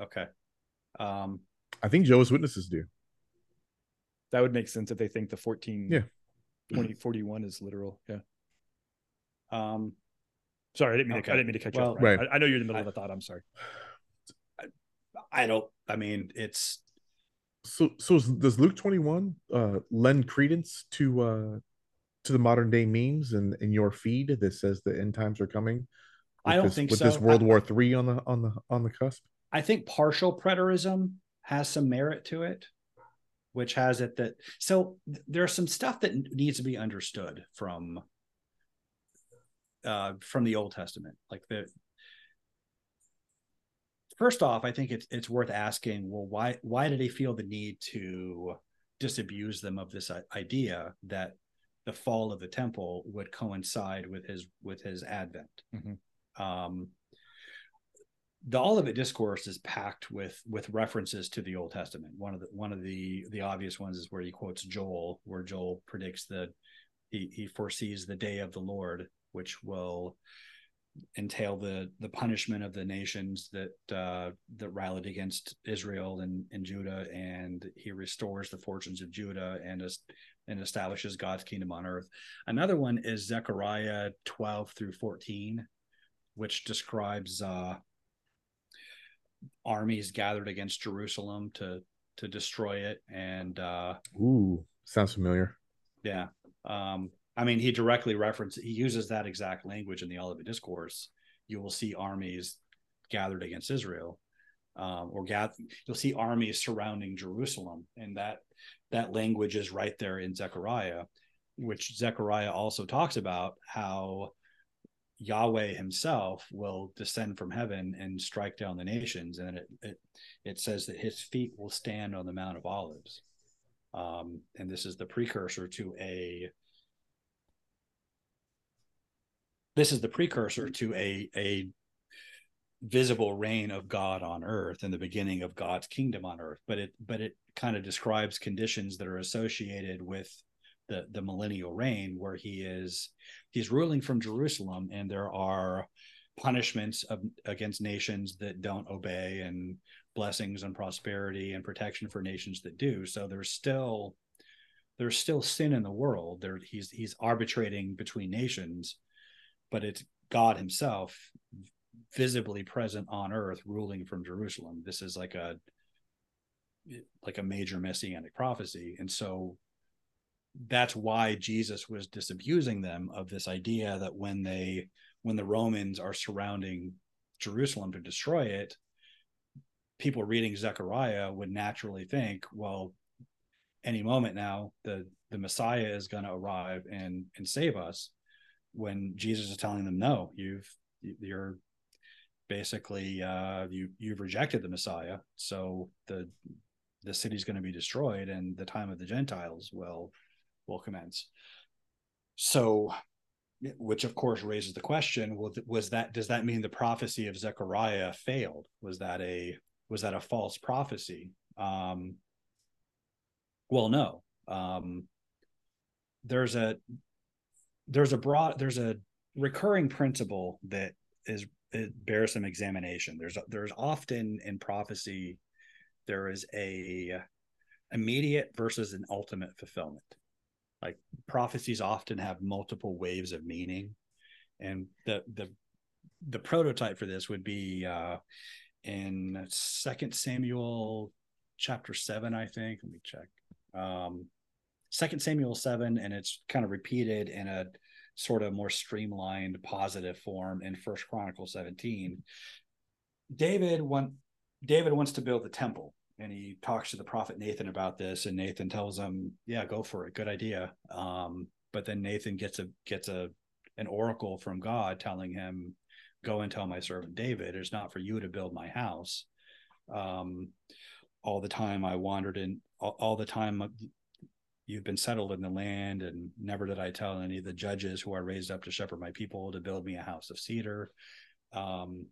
okay um I think Jehovah's Witnesses do. That would make sense if they think the 14, Yeah. 20, 41 is literal. Yeah. um Sorry, I didn't mean to, Okay. I didn't mean to cut you Well- off. Right. Right. I, I know you're in the middle of a thought. I'm sorry. I don't i mean it's So so is- does Luke twenty one uh lend credence to uh to the modern day memes and in your feed that says the end times are coming? I don't this- think with so. this World I- War Three on the on the on the cusp. I think partial preterism has some merit to it, which has it that so th- there's some stuff that needs to be understood from uh from the Old Testament. Like the first off, I think it's it's worth asking, well, why why did he feel the need to disabuse them of this idea that the fall of the temple would coincide with his with his advent? Mhm. Um the Olivet discourse is packed with with references to the Old Testament. One of the one of the the obvious ones is where he quotes Joel, where Joel predicts that he he foresees the day of the Lord, which will entail the the punishment of the nations that uh, that rallied against Israel and, and Judah, and he restores the fortunes of Judah and is, and establishes God's kingdom on earth. Another one is Zechariah twelve through fourteen, which describes uh, armies gathered against Jerusalem to to destroy it, and uh, Ooh, sounds familiar. yeah. Um, I mean, he directly references, he uses that exact language in the Olivet Discourse. You will see armies gathered against Israel, um, or gather, you'll see armies surrounding Jerusalem. And that, that language is right there in Zechariah, which Zechariah also talks about how Yahweh himself will descend from heaven and strike down the nations. And it, it, it says that his feet will stand on the Mount of Olives um, and this is the precursor to a this is the precursor mm-hmm. to a a visible reign of God on earth and the beginning of God's kingdom on earth but it but it kind of describes conditions that are associated with the the millennial reign where he is he's ruling from Jerusalem and there are punishments of, against nations that don't obey and blessings and prosperity and protection for nations that do. So there's still there's still sin in the world. There he's he's arbitrating between nations but it's god himself visibly present on earth ruling from jerusalem this is like a like a major messianic prophecy and so that's why jesus was disabusing them of this idea that when they when the romans are surrounding jerusalem to destroy it people reading Zechariah would naturally think, well, any moment now the the Messiah is going to arrive and and save us. When Jesus is telling them, no, you've you're basically uh, you you've rejected the Messiah, so the the city's going to be destroyed, and the time of the Gentiles will will commence. So which of course raises the question well was that does that mean the prophecy of zechariah failed? Was that a was that a false prophecy? Um well no. Um there's a there's a broad there's a recurring principle that is it bears some examination. There's there's often in prophecy there is a immediate versus an ultimate fulfillment. Like prophecies often have multiple waves of meaning. And the the the prototype for this would be uh in second samuel chapter 7 i think. Let me check. Um second samuel 7 and it's kind of repeated in a sort of more streamlined positive form in first chronicle 17 david want david wants to build the temple and he talks to the prophet nathan about this and nathan tells him yeah go for it. Good idea. Um but then nathan gets a gets a an oracle from god telling him go and tell my servant david it's not for you to build my house. Um all the time i wandered in all, all the time you've been settled in the land and never did i tell any of the judges who are raised up to shepherd my people to build me a house of cedar. Um,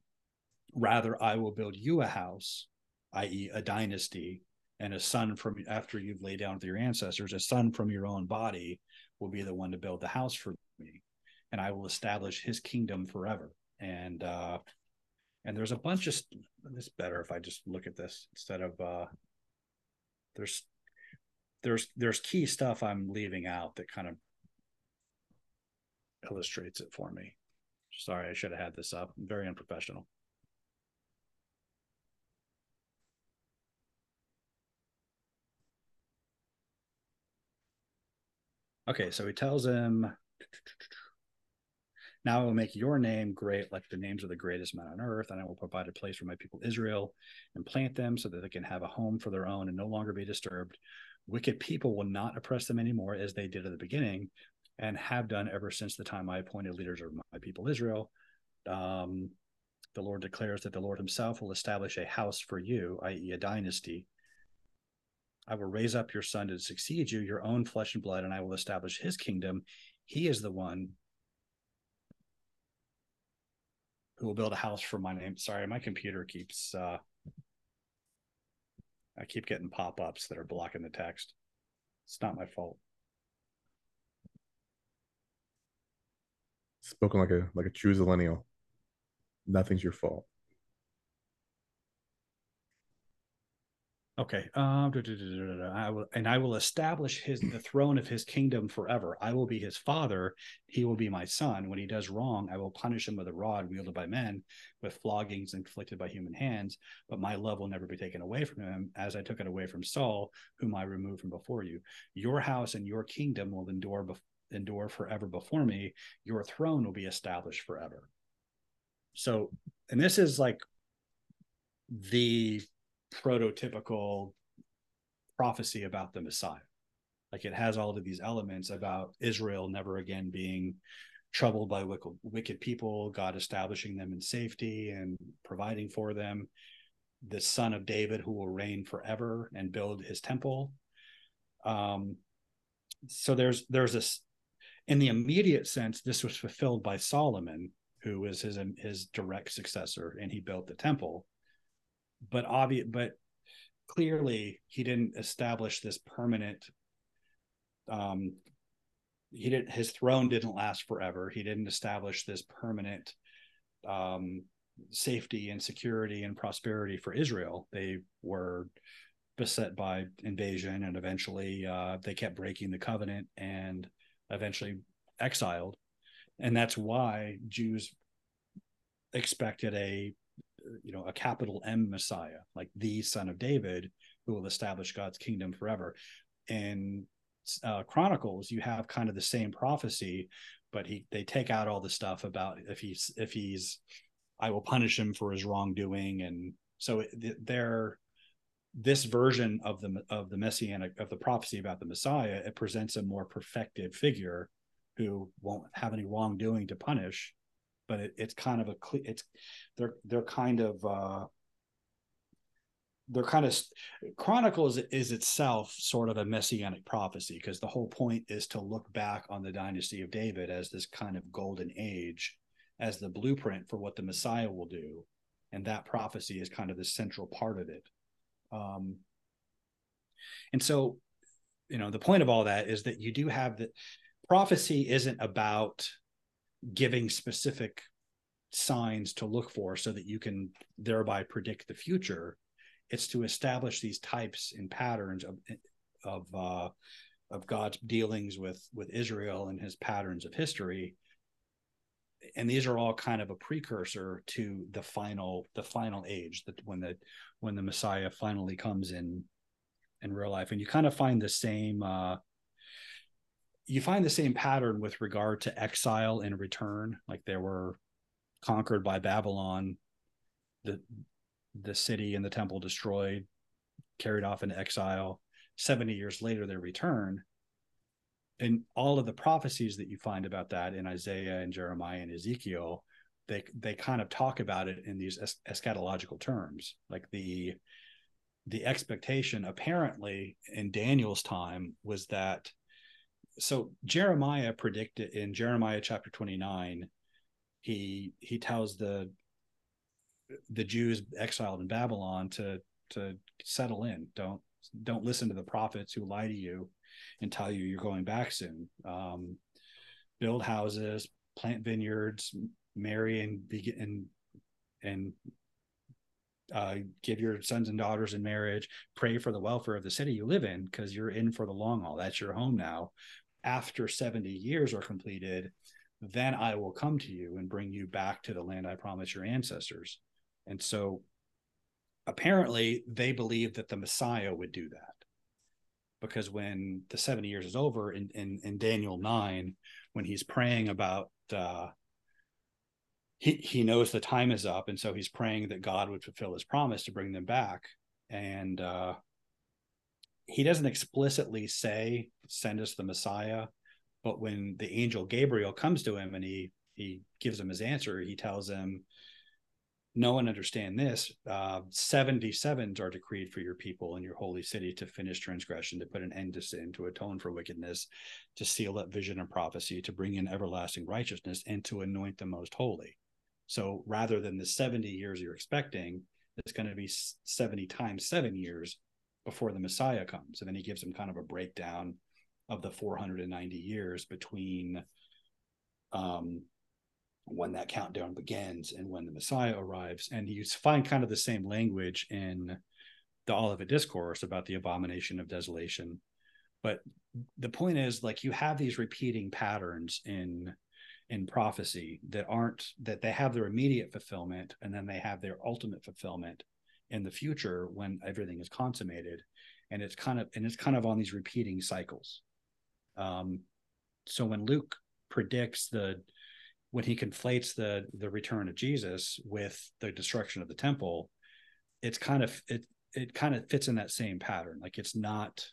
rather i will build you a house i.e a dynasty and a son from after you've laid down with your ancestors a son from your own body will be the one to build the house for me and i will establish his kingdom forever. And uh and there's a bunch of it's better if i just look at this instead of uh there's there's there's key stuff I'm leaving out that kind of illustrates it for me. Sorry, I should have had this up. I'm very unprofessional. Okay, so he tells him now I will make your name great like the names of the greatest men on earth, and I will provide a place for my people Israel and plant them so that they can have a home for their own and no longer be disturbed. Wicked people will not oppress them anymore as they did at the beginning and have done ever since the time I appointed leaders of my people Israel. Um, the Lord declares that the Lord himself will establish a house for you, i.e., a dynasty. I will raise up your son to succeed you, your own flesh and blood, and I will establish his kingdom. He is the one who will build a house for my name. Sorry, my computer keeps uh I keep getting pop-ups that are blocking the text. It's not my fault. Spoken like a like a true millennial. Nothing's your fault. Okay. Um, I will, and I will establish his the throne of his kingdom forever. I will be his father; he will be my son. When he does wrong, I will punish him with a rod wielded by men, with floggings inflicted by human hands. But my love will never be taken away from him, as I took it away from Saul, whom I removed from before you. Your house and your kingdom will endure endure forever before me. Your throne will be established forever. So, and this is like the prototypical prophecy about the Messiah. Like it has all of these elements about Israel never again being troubled by wicked, people, God establishing them in safety and providing for them, the son of David who will reign forever and build his temple. Um, so there's there's this in the immediate sense, this was fulfilled by Solomon, who was his his direct successor, and he built the temple but obvious, but clearly he didn't establish this permanent. Um, he didn't. His throne didn't last forever. He didn't establish this permanent um, safety and security and prosperity for Israel. They were beset by invasion, and eventually uh, they kept breaking the covenant and eventually exiled. And that's why Jews expected a you know a capital M Messiah, like the Son of David, who will establish God's kingdom forever. In uh, Chronicles, you have kind of the same prophecy, but he they take out all the stuff about if he's if he's I will punish him for his wrongdoing, and so they're this version of the of the messianic of the prophecy about the Messiah it presents a more perfected figure who won't have any wrongdoing to punish but it, it's kind of a it's they're they're kind of uh they're kind of chronicles is itself sort of a messianic prophecy because the whole point is to look back on the dynasty of david as this kind of golden age as the blueprint for what the messiah will do and that prophecy is kind of the central part of it. Um and so you know the point of all that is that you do have that prophecy isn't about giving specific signs to look for so that you can thereby predict the future it's to establish these types and patterns of of uh, of God's dealings with with Israel and his patterns of history. And these are all kind of a precursor to the final the final age that when the when the messiah finally comes in in real life. And you kind of find the same uh you find the same pattern with regard to exile and return. Like they were conquered by babylon the the city and the temple destroyed carried off into exile. 70 years later they return. And all of the prophecies that you find about that in Isaiah and Jeremiah and Ezekiel, they they kind of talk about it in these es- eschatological terms, like the the expectation apparently in Daniel's time was that so Jeremiah predicted in Jeremiah chapter 29 he he tells the the Jews exiled in Babylon to to settle in don't don't listen to the prophets who lie to you and tell you you're going back soon. Um, build houses, plant vineyards, marry and begin and and uh, give your sons and daughters in marriage. Pray for the welfare of the city you live in because you're in for the long haul. That's your home now. After 70 years are completed, then I will come to you and bring you back to the land I promised your ancestors. And so apparently they believed that the Messiah would do that because when the 70 years is over in, in, in Daniel 9, when he's praying about, uh, he, he knows the time is up. And so he's praying that God would fulfill his promise to bring them back. And uh, he doesn't explicitly say, send us the Messiah. But when the angel Gabriel comes to him and he, he gives him his answer, he tells him, No one understand this uh, 77s are decreed for your people in your holy city to finish transgression to put an end to sin to atone for wickedness to seal up vision and prophecy to bring in everlasting righteousness and to anoint the most holy so rather than the 70 years you're expecting it's going to be 70 times seven years before the messiah comes and then he gives him kind of a breakdown of the 490 years between um, when that countdown begins and when the Messiah arrives. And you find kind of the same language in the Olivet Discourse about the abomination of desolation. But the point is, like, you have these repeating patterns in in prophecy that aren't that they have their immediate fulfillment and then they have their ultimate fulfillment in the future when everything is consummated and it's kind of and it's kind of on these repeating cycles um so when luke predicts the when he conflates the the return of Jesus with the destruction of the temple, it's kind of it it kind of fits in that same pattern. Like it's not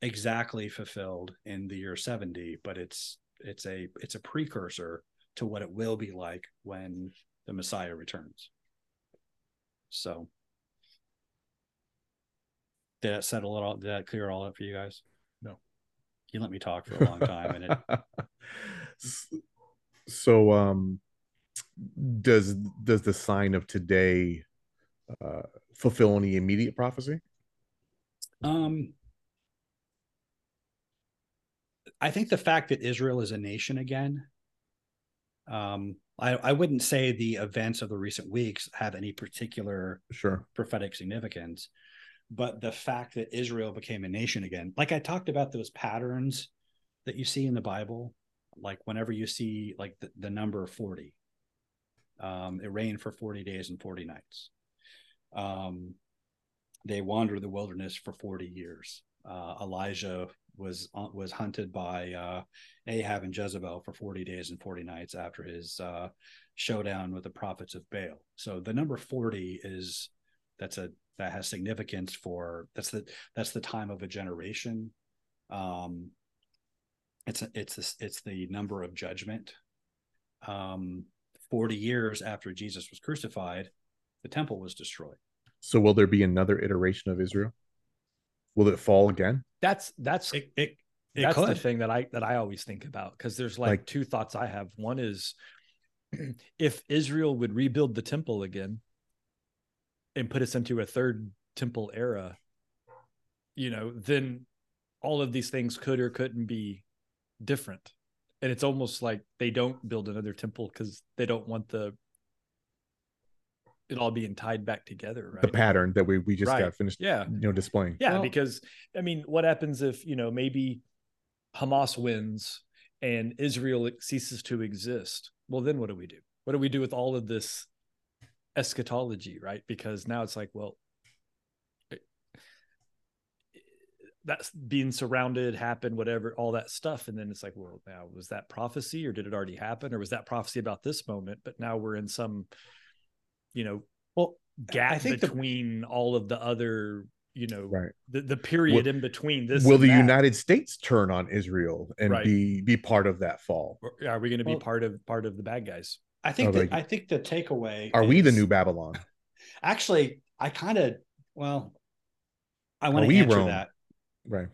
exactly fulfilled in the year 70, but it's it's a it's a precursor to what it will be like when the Messiah returns. So did that settle it all? Did that clear all up for you guys? No. You let me talk for a long time and it so um does does the sign of today uh fulfill any immediate prophecy um i think the fact that israel is a nation again um I, I wouldn't say the events of the recent weeks have any particular sure. prophetic significance but the fact that israel became a nation again like i talked about those patterns that you see in the bible like whenever you see like the, the number 40 um, it rained for 40 days and 40 nights. Um, they wandered the wilderness for 40 years. Uh, elijah was uh, was hunted by uh, ahab and jezebel for 40 days and 40 nights after his uh, showdown with the prophets of baal so the number 40 is that's a that has significance for that's the that's the time of a generation um, it's a, it's a, it's the number of judgment. Um, Forty years after Jesus was crucified, the temple was destroyed. So will there be another iteration of Israel? Will it fall again? That's that's it, it, it that's could. the thing that I that I always think about because there's like, like two thoughts I have. One is if Israel would rebuild the temple again and put us into a third temple era, you know, then all of these things could or couldn't be different and it's almost like they don't build another temple because they don't want the it all being tied back together, right? the pattern that we we just Right. got finished Yeah. you know displaying Yeah, Well- because I mean, what happens if you know maybe Hamas wins and Israel ceases to exist? Well, then what do we do? What do we do with all of this eschatology, right? Because now it's like, well, eh, that's being surrounded, happened, whatever, all that stuff, and then it's like, well, now was that prophecy, or did it already happen, or was that prophecy about this moment? But now we're in some, you know, Well, gap I think the- between all of the other you know right the, the period in between this will the that. united states turn on israel and Right. be be part of that fall are we going to be Well- part of part of the bad guys I think Oh, that, like- I think the takeaway are we the new babylon Actually, I kind of well, I want to answer Rome? that. right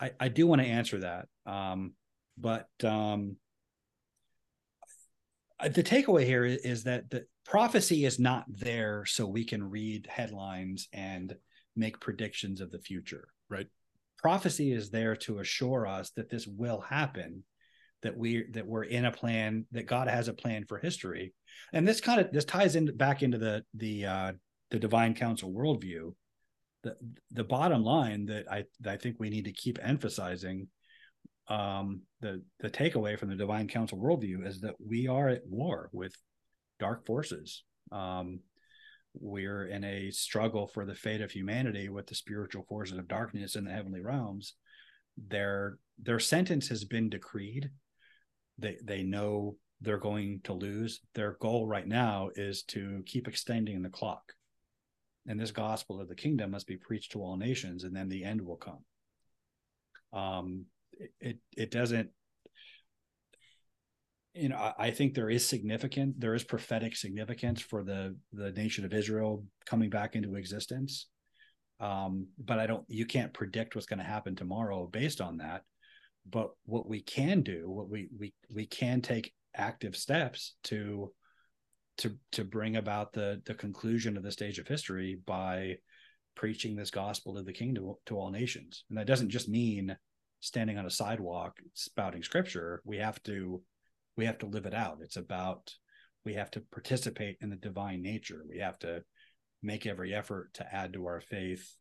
I, I do want to answer that. Um, but um, the takeaway here is, is that the prophecy is not there so we can read headlines and make predictions of the future. Right. Prophecy is there to assure us that this will happen, that we that we're in a plan, that God has a plan for history, and this kind of this ties in back into the the uh, the divine council worldview the the bottom line that I that I think we need to keep emphasizing um the the takeaway from the divine council worldview is that we are at war with dark forces. Um we're in a struggle for the fate of humanity with the spiritual forces of darkness in the heavenly realms. Their their sentence has been decreed. They they know they're going to lose. Their goal right now is to keep extending the clock. And this gospel of the kingdom must be preached to all nations and then the end will come. Um it it, it doesn't you know I, think there is significant there is prophetic significance for the the nation of israel coming back into existence. Um but i don't you can't predict what's going to happen tomorrow based on that. But what we can do what we we we can take active steps to to to bring about the the conclusion of the stage of history by preaching this gospel of the kingdom to all nations. And that doesn't just mean standing on a sidewalk spouting scripture. We have to we have to live it out. It's about we have to participate in the divine nature. We have to make every effort to add to our faith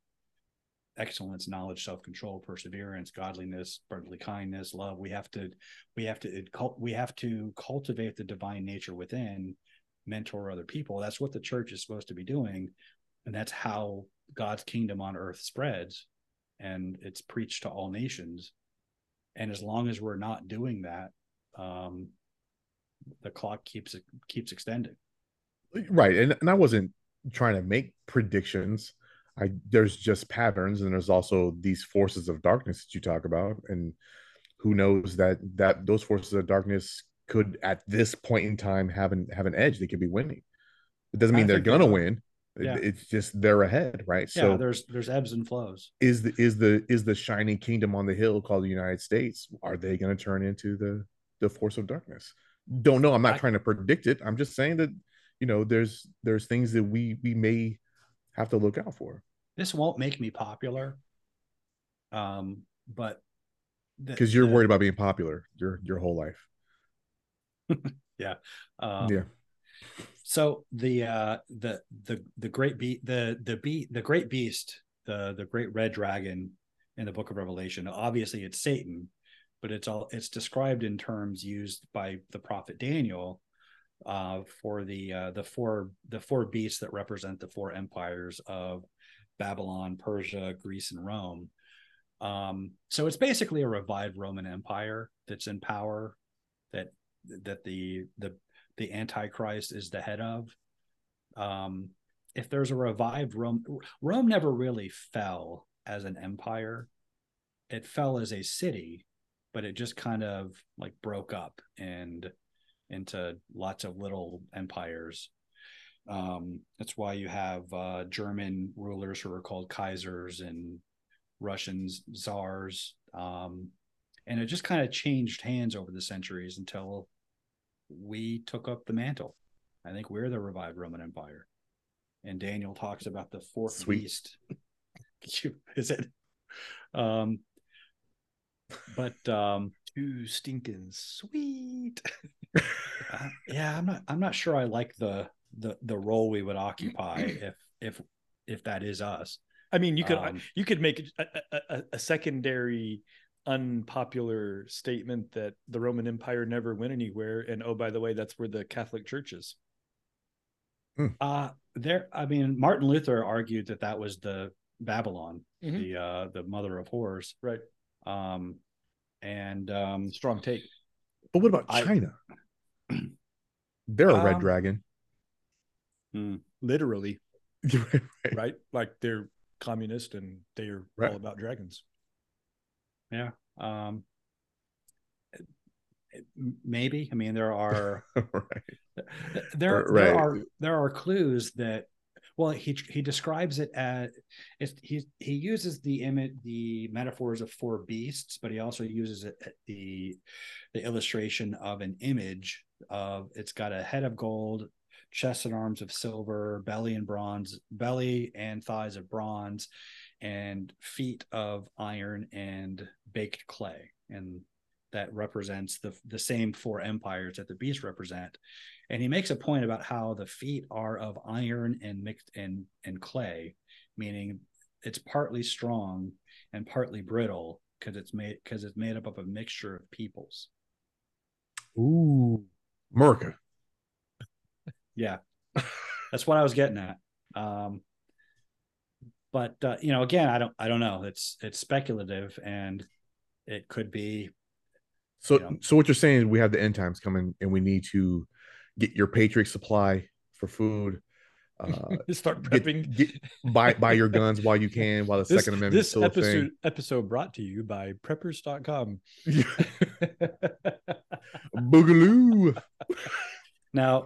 excellence knowledge self-control perseverance godliness brotherly kindness love. We have to we have to we have to cultivate the divine nature within mentor other people. That's what the church is supposed to be doing and that's how god's kingdom on earth spreads and it's preached to all nations. And as long as we're not doing that um the clock keeps keeps extending. Right and, and i wasn't trying to make predictions. I there's just patterns and there's also these forces of darkness that you talk about and who knows that that those forces of darkness could at this point in time have an have an edge. They could be winning. It doesn't I mean they're gonna win. Yeah. it's just they're ahead right? Yeah so there's there's ebbs and flows. is the is the is the shining kingdom on the hill called the united states are they going to turn into the the force of darkness don't know. I'm not I- trying to predict it. I'm just saying that you know there's there's things that we we may have to look out for. This won't make me popular. Um but because you're the- worried about being popular your your whole life. Um, yeah. so the uh the the the great be the the be the great beast the the great red dragon in the book of revelation obviously it's satan but it's all it's described in terms used by the prophet daniel uh for the uh the four the four beasts that represent the four empires of babylon persia greece and rome. Um so it's basically a revived roman empire that's in power that that the the the antichrist is the head of. Um if there's a revived rome rome never really fell as an empire. It fell as a city but it just kind of like broke up and into lots of little empires um that's why you have uh german rulers who are called kaisers and russians czars um and it just kind of changed hands over the centuries until we took up the mantle. I think we're the revived Roman Empire. And Daniel talks about the fourth Sweet. beast. Is it? Um, but um, too stinking sweet uh, yeah, I'm not. I'm not sure I like the the the role we would occupy if if if that is us. I mean, you could Um, you could make a, a, a, secondary unpopular statement that the Roman Empire never went anywhere, and oh, by the way, that's where the Catholic Church is. Uh there I mean Martin Luther argued that that was the Babylon, Mhm. the uh the mother of horrors. Right. Um and um Strong take. But what about I- China? They're a red Um, dragon. Literally, Right. right? Like they're communist and they're Right. all about dragons. yeah. Um it- it- maybe. I mean there are right. there right. there are there are clues that well he he describes it as he he uses the image the metaphors of four beasts but he also uses it the the illustration of an image of it's got a head of gold chest and arms of silver belly and bronze belly and thighs of bronze and feet of iron and baked clay. And that represents the the same four empires that the beasts represent and he makes a point about how the feet are of iron and mixed and and clay meaning it's partly strong and partly brittle because it's made because it's made up of a mixture of peoples Ooh. America. yeah that's what i was getting at um but uh, you know again i don't i don't know it's it's speculative and it could be So Yeah. so what you're saying is we have the end times coming and we need to get your Patriot supply for food. Uh, Start get, prepping. get buy buy your guns while you can while the this, Second Amendment is still a episode thing. episode brought to you by preppers.com. Boogaloo. now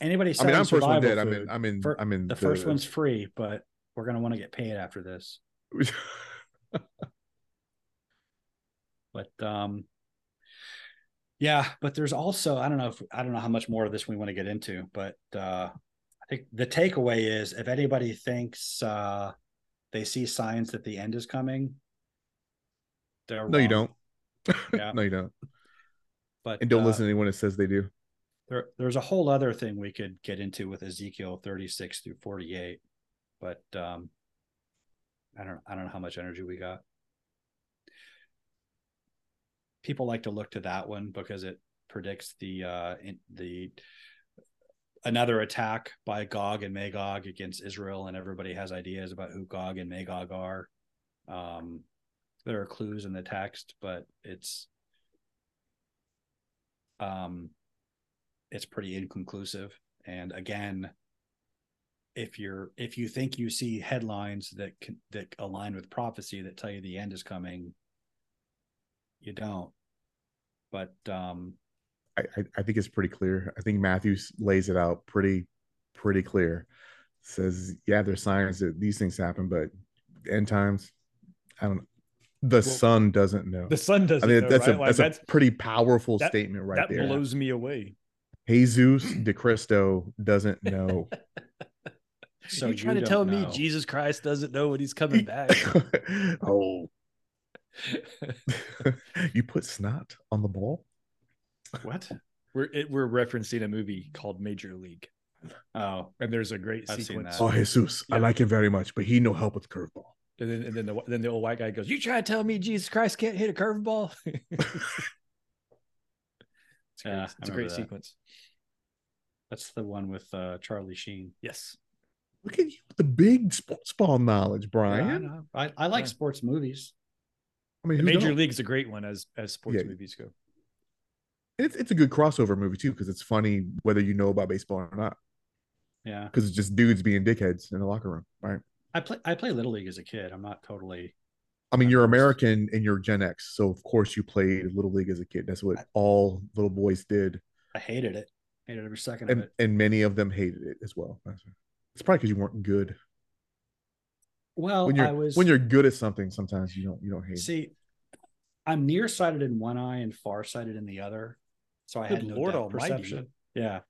anybody I mean, I'm one dead. I'm in. I'm in. fir- I'm in. the first one's free but we're going to want to get paid after this but um yeah but there's also i don't know if i don't know how much more of this we want to get into but uh i think the takeaway is if anybody thinks uh they see signs that the end is coming they're no, you don't. Yeah. no, you don't. but And don't uh, listen to anyone that says they do. there, there's a whole other thing we could get into with ezekiel 36 through 48 but um i don't i don't know how much energy we got people like to look to that one because it predicts the uh in, the another attack by Gog and Magog against Israel and everybody has ideas about who Gog and Magog are. Um there are clues in the text but it's um it's pretty inconclusive. And again if you're if you think you see headlines that can, that align with prophecy that tell you the end is coming you don't but um I, I, I think it's pretty clear. I think Matthews lays it out pretty, pretty clear. Says, yeah, there's signs that these things happen, but end times, I don't. The sun doesn't know. The sun doesn't I mean, know, that's right? a Like, that's, a pretty powerful that- statement right that there. blows me away. Jesus de Cristo doesn't know. so you're trying to don't tell me. Jesus Christ doesn't know when he's coming back? oh, you put snot on the ball. what we're it, we're referencing a movie called Major League, oh and there's a great I've sequence. Oh, Jesus, I like him very much, but he no help with curveball. And then, and then the then the old white guy goes, "You try to tell me Jesus Christ can't hit a curveball?" it's great. Yeah, it's a great that. sequence. that's the one with uh charlie sheen Yes, Look at you with the big sports ball knowledge, Yeah, I, Brian. I, I like Yeah. sports movies I mean, the Major don't? League's a great one as as sports Yeah. movies go. It's it's a good crossover movie too because it's funny whether you know about baseball or not yeah because it's just dudes being dickheads in the locker room, right? i play i play little league as a kid i'm not totally I mean, you're. American and you're Gen X, so of course you played little league as a kid. That's what all little boys did, i hated it hated every second of it and many of them hated it as well. It's probably because you weren't good. Well When you're i was when you're good at something, sometimes you don't you don't hate. it. see i'm nearsighted in one eye and farsighted in the other so i Good had no Lord depth perception yeah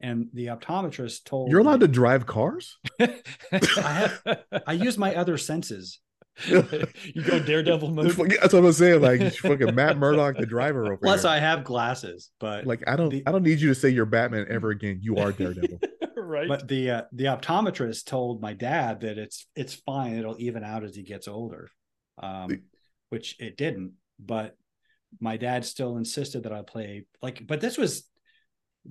and the optometrist told You're allowed me- to drive cars. I have- I use my other senses you go daredevil mode. That's what I'm saying. Like fucking Matt Murdock, the driver over Plus, here. I have glasses, but like I don't the- I don't need you to say you're Batman ever again. You are Daredevil. right. but the uh, the optometrist told my dad that it's it's fine. It'll even out as he gets older, um, The- which it didn't. But my dad still insisted that I play like. But this was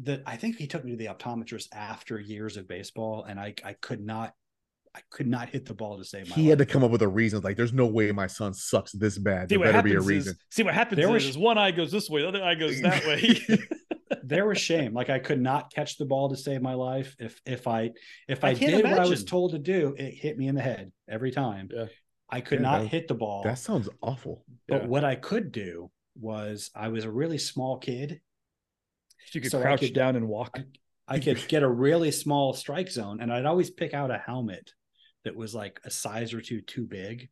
that I think he took me to the optometrist after years of baseball, and I I could not I could not hit the ball to save my he life. had to come up with a reason. Like, there's no way my son sucks this bad. see There what better happens be a is reason. see what happens There is, was- is one eye goes this way, the other eye goes that way. there was shame. Like I could not catch the ball to save my life. If if I if I, I can't did what I was told to do, it hit me in the head every time. Yeah. I could Yeah, not that- hit the ball. That sounds awful. But Yeah. what I could do was I was a really small kid. you could So crouch could- down and walk. I could get a really small strike zone, and I'd always pick out a helmet that was like a size or two too big.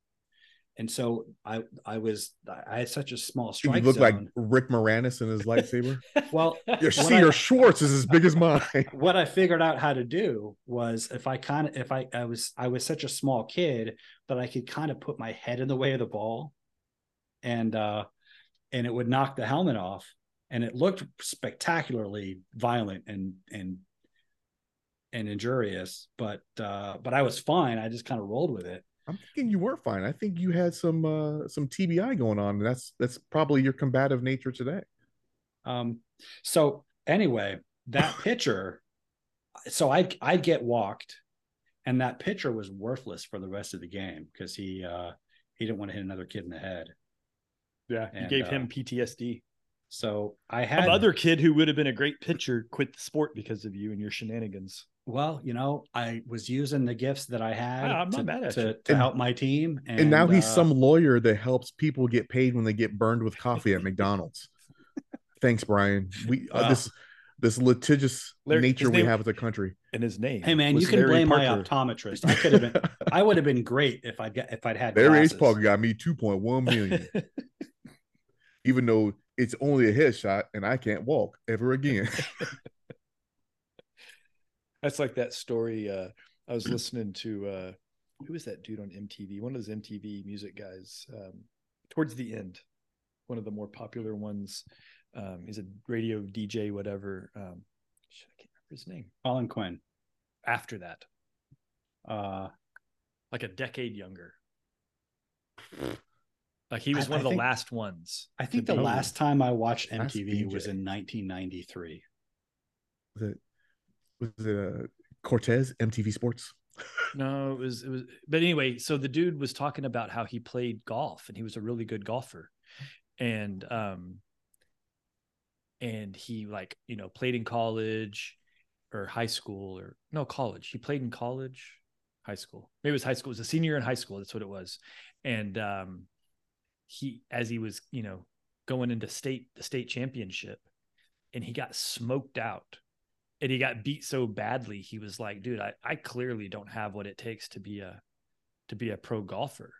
And so I I was I had such a small You strike look zone. like Rick Moranis in his lightsaber. well, Your Cedar Schwartz is as big as mine. what I figured out how to do was if I kind of if I I was I was such a small kid that I could kind of put my head in the way of the ball and uh and it would knock the helmet off and it looked spectacularly violent and and and injurious but uh but I was fine I just kind of rolled with it I'm thinking you were fine. I think you had some uh some TBI going on. And that's that's probably your combative nature today. Um, so anyway, that pitcher, so I'd I'd get walked, and that pitcher was worthless for the rest of the game because he uh he didn't want to hit another kid in the head. Yeah, he And, gave uh, him PTSD. So I had Another kid who would have been a great pitcher quit the sport because of you and your shenanigans. Well, you know, I was using the gifts that I had I'm to, mad to, to And- help my team. And, And, now he's uh, some lawyer that helps people get paid when they get burned with coffee at McDonald's. Thanks, Brian. We uh, Wow. this this litigious Larry, nature his we name- have as a country. And his name. Hey man, you can Larry blame my optometrist. I could have been I would have been great if I'd get if I'd had Larry H. Parker got me 2.1 million, even though it's only a headshot and I can't walk ever again. That's like that story. Uh, I was listening to uh, who was that dude on MTV? One of those MTV music guys. Um, towards the end, one of the more popular ones. Um, he's a radio DJ, whatever. Um, shit, I can't remember his name. Colin Quinn. After that, Uh like a decade younger. Like he was I- one I of the think- last ones. I think the be- last time I watched MTV was in 1993. was it was it uh, Cortese MTV Sports? No, it was it was but anyway, so the dude was talking about how he played golf and he was a really good golfer. And um and he like, you know, played in college or high school or no college. He played in college, high school. Maybe it was high school. It was a senior in high school. That's what it was. And um he as he was, you know, going into state the state championship and he got smoked out and he got beat so badly he was like dude I, I clearly don't have what it takes to be a to be a pro golfer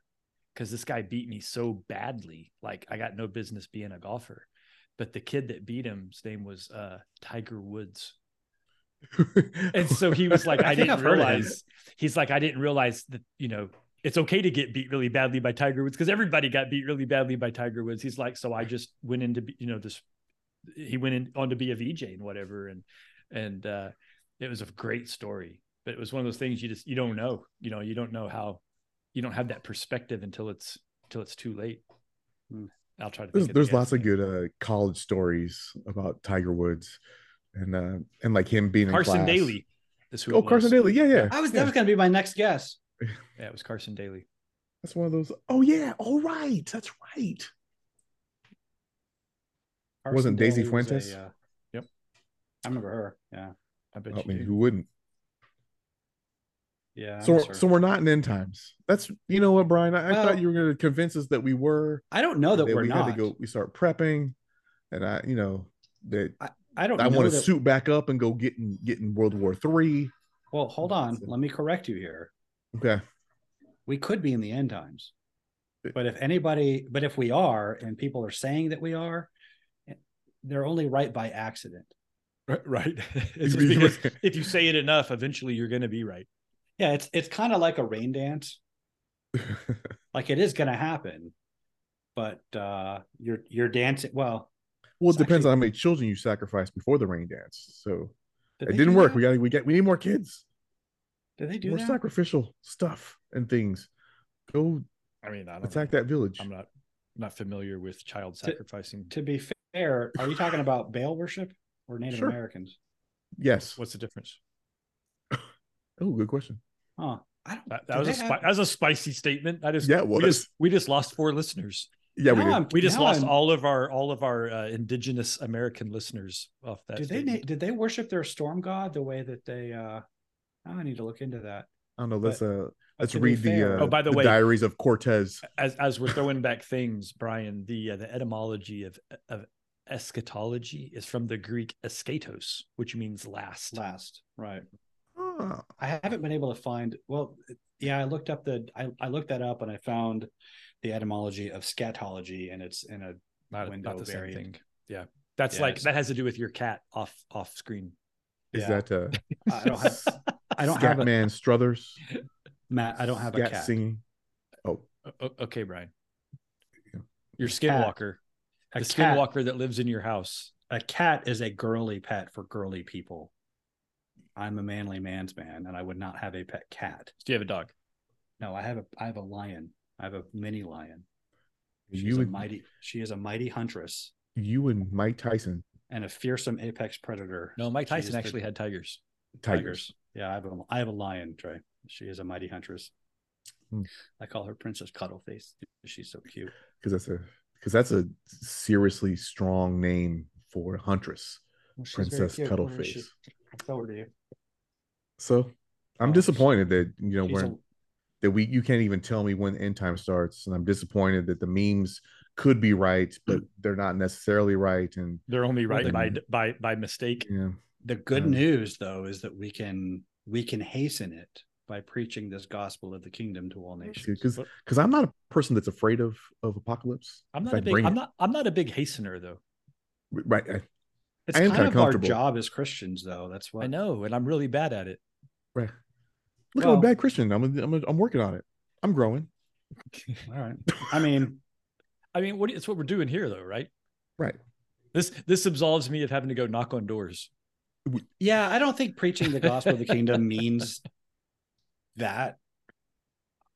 because this guy beat me so badly like i got no business being a golfer. But the kid that beat him's name was uh tiger woods. And so he was like I i, didn't I've heard of him. realize he's like i didn't realize that you know it's okay to get beat really badly by tiger woods because everybody got beat really badly by tiger woods. He's like so i just went into you know this he went in on to be a vj and whatever and and uh it was a great story but it was one of those things you just you don't know you know you don't know how you don't have that perspective until it's until it's too late Hmm. i'll try to there's of there's lots of good uh, college stories about Tiger Woods and uh and like him being in carson class. daly is who Oh. Carson Daly. Yeah, yeah. I was yeah. that was going to be my next guess. yeah it was carson daly That's one of those. Oh yeah. All right. That's right. Wasn't Carson Daisy Daly was Fuentes? uh, Yep. I remember her. Yeah. i bet I you mean, do. who wouldn't? Yeah. So so we're not in end times. That's you know what, Brian. I, I thought you were going to convince us that we were. I don't know that that we're we not. had to go. We start prepping, and I, you know, that I don't I want to that- suit back up and go get in get in World War Three. Well, hold on. So- Let me correct you here. Okay. We could be in the end times. But if anybody, but if we are, and people are saying that we are, eh, they're only right by accident. Right right it's just because if you say it enough eventually you're going to be right Yeah, it's it's kind of like a rain dance. like it is going to happen, but uh, you're you're dancing. Well, well, it depends actually- on how many children you sacrifice before the rain dance. So did it didn't work. that? We got we get we need more kids. Did they do more that? sacrificial stuff and things. Go I mean, I don't attack know. that village. I'm not not familiar with child To- sacrificing. To be fair, are you talking about Baal worship or Native Sure. Americans? Yes. What's the difference? Oh, good question. Huh? I don't. That, that was a spi- have- that was a spicy statement. I just Yeah, it we was. just we just lost four listeners. Yeah, we did. We just now lost I'm- all of our all of our uh, indigenous American listeners off that. Did they na- did they worship their storm god the way that they? uh I need to look into that. I don't know. Let's uh let's read the uh, Oh, by the way- diaries of Cortez. as as we're throwing back things, Brian, the uh, the etymology of of eschatology is from the Greek eschatos, which means last. Last, right? Ah, I haven't been able to find. Well, yeah, I looked up the. I, I looked that up and I found the etymology of scatology, and it's in a. Not, window not the same thing. Yeah, that's Yeah, like that has to do with your cat off off screen. is Yeah. that uh I don't have. I don't have a Scatman Crothers? Matt. I don't have a cat. singing. Oh, O- o- okay, Brian. Yeah. Your cat. skinwalker, A the cat. skinwalker that lives in your house. A cat is a girly pet for girly people. I'm a manly man's man, and I would not have a pet cat. Do you have a dog? No, I have a. I have a lion. I have a mini lion. She's you a and mighty. She is a mighty huntress you and Mike Tyson and a fearsome apex predator. No, Mike She is Tyson the- actually had tigers. tigers. Yeah, I have a I have a lion, Trey. She is a mighty huntress. Hmm. I call her Princess Cuddleface. She's so cute. because that's a because that's a seriously strong name for huntress, Well, Princess cute. Where is she? Cuddleface. I'll show her to you. So I'm Oh, disappointed that you know we're a- that we you can't even tell me when end time starts, and I'm disappointed that the memes could be right, but they're not necessarily right, and They're only right then- by by by mistake. yeah, the good Um, news though is that we can we can hasten it by preaching this gospel of the kingdom to all nations. because because I'm not a person that's afraid of of apocalypse. I'm In not a big I'm it. not I'm not a big hastener though. right. I, It's I am kind kinda our job as Christians, though. That's what I know, and I'm really bad at it. right. Look, Well- I'm a bad Christian. I'm a, I'm a, I'm working on it. I'm growing. All right. I mean, I mean, what it's what we're doing here though, right? Right. This this absolves me of having to go knock on doors. yeah, I don't think preaching the gospel of the kingdom means that.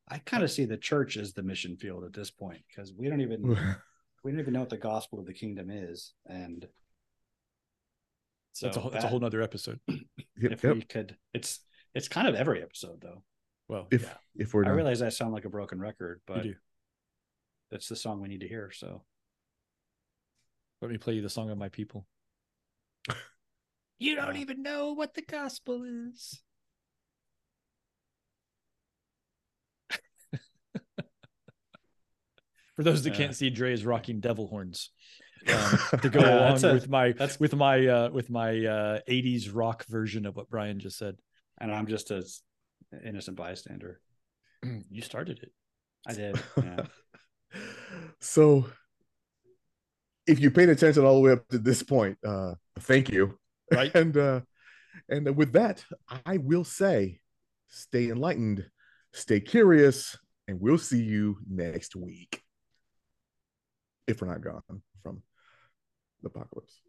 I kind of see the church as the mission field at this point because we don't even we don't even know what the gospel of the kingdom is, and so that's a whole, that's a whole nother episode. Yep, if yep. we could, it's it's kind of every episode though. Well, If yeah, if we're I done. realize I sound like a broken record, you but do. that's the song we need to hear. So Let me play you the song of my people. You don't Yeah. even know what the gospel is. For those that Yeah. can't see, Dre is rocking devil horns um, to go Yeah, along that's a- with my that's- with my uh, with my uh, '80s rock version of what Brian just said. and I'm just a s- innocent bystander. you started it. I did. Yeah. so if you paid attention all the way up to this point, uh thank you. Right. And uh and with that, I will say stay enlightened, stay curious, and we'll see you next week. If we're not gone from the apocalypse.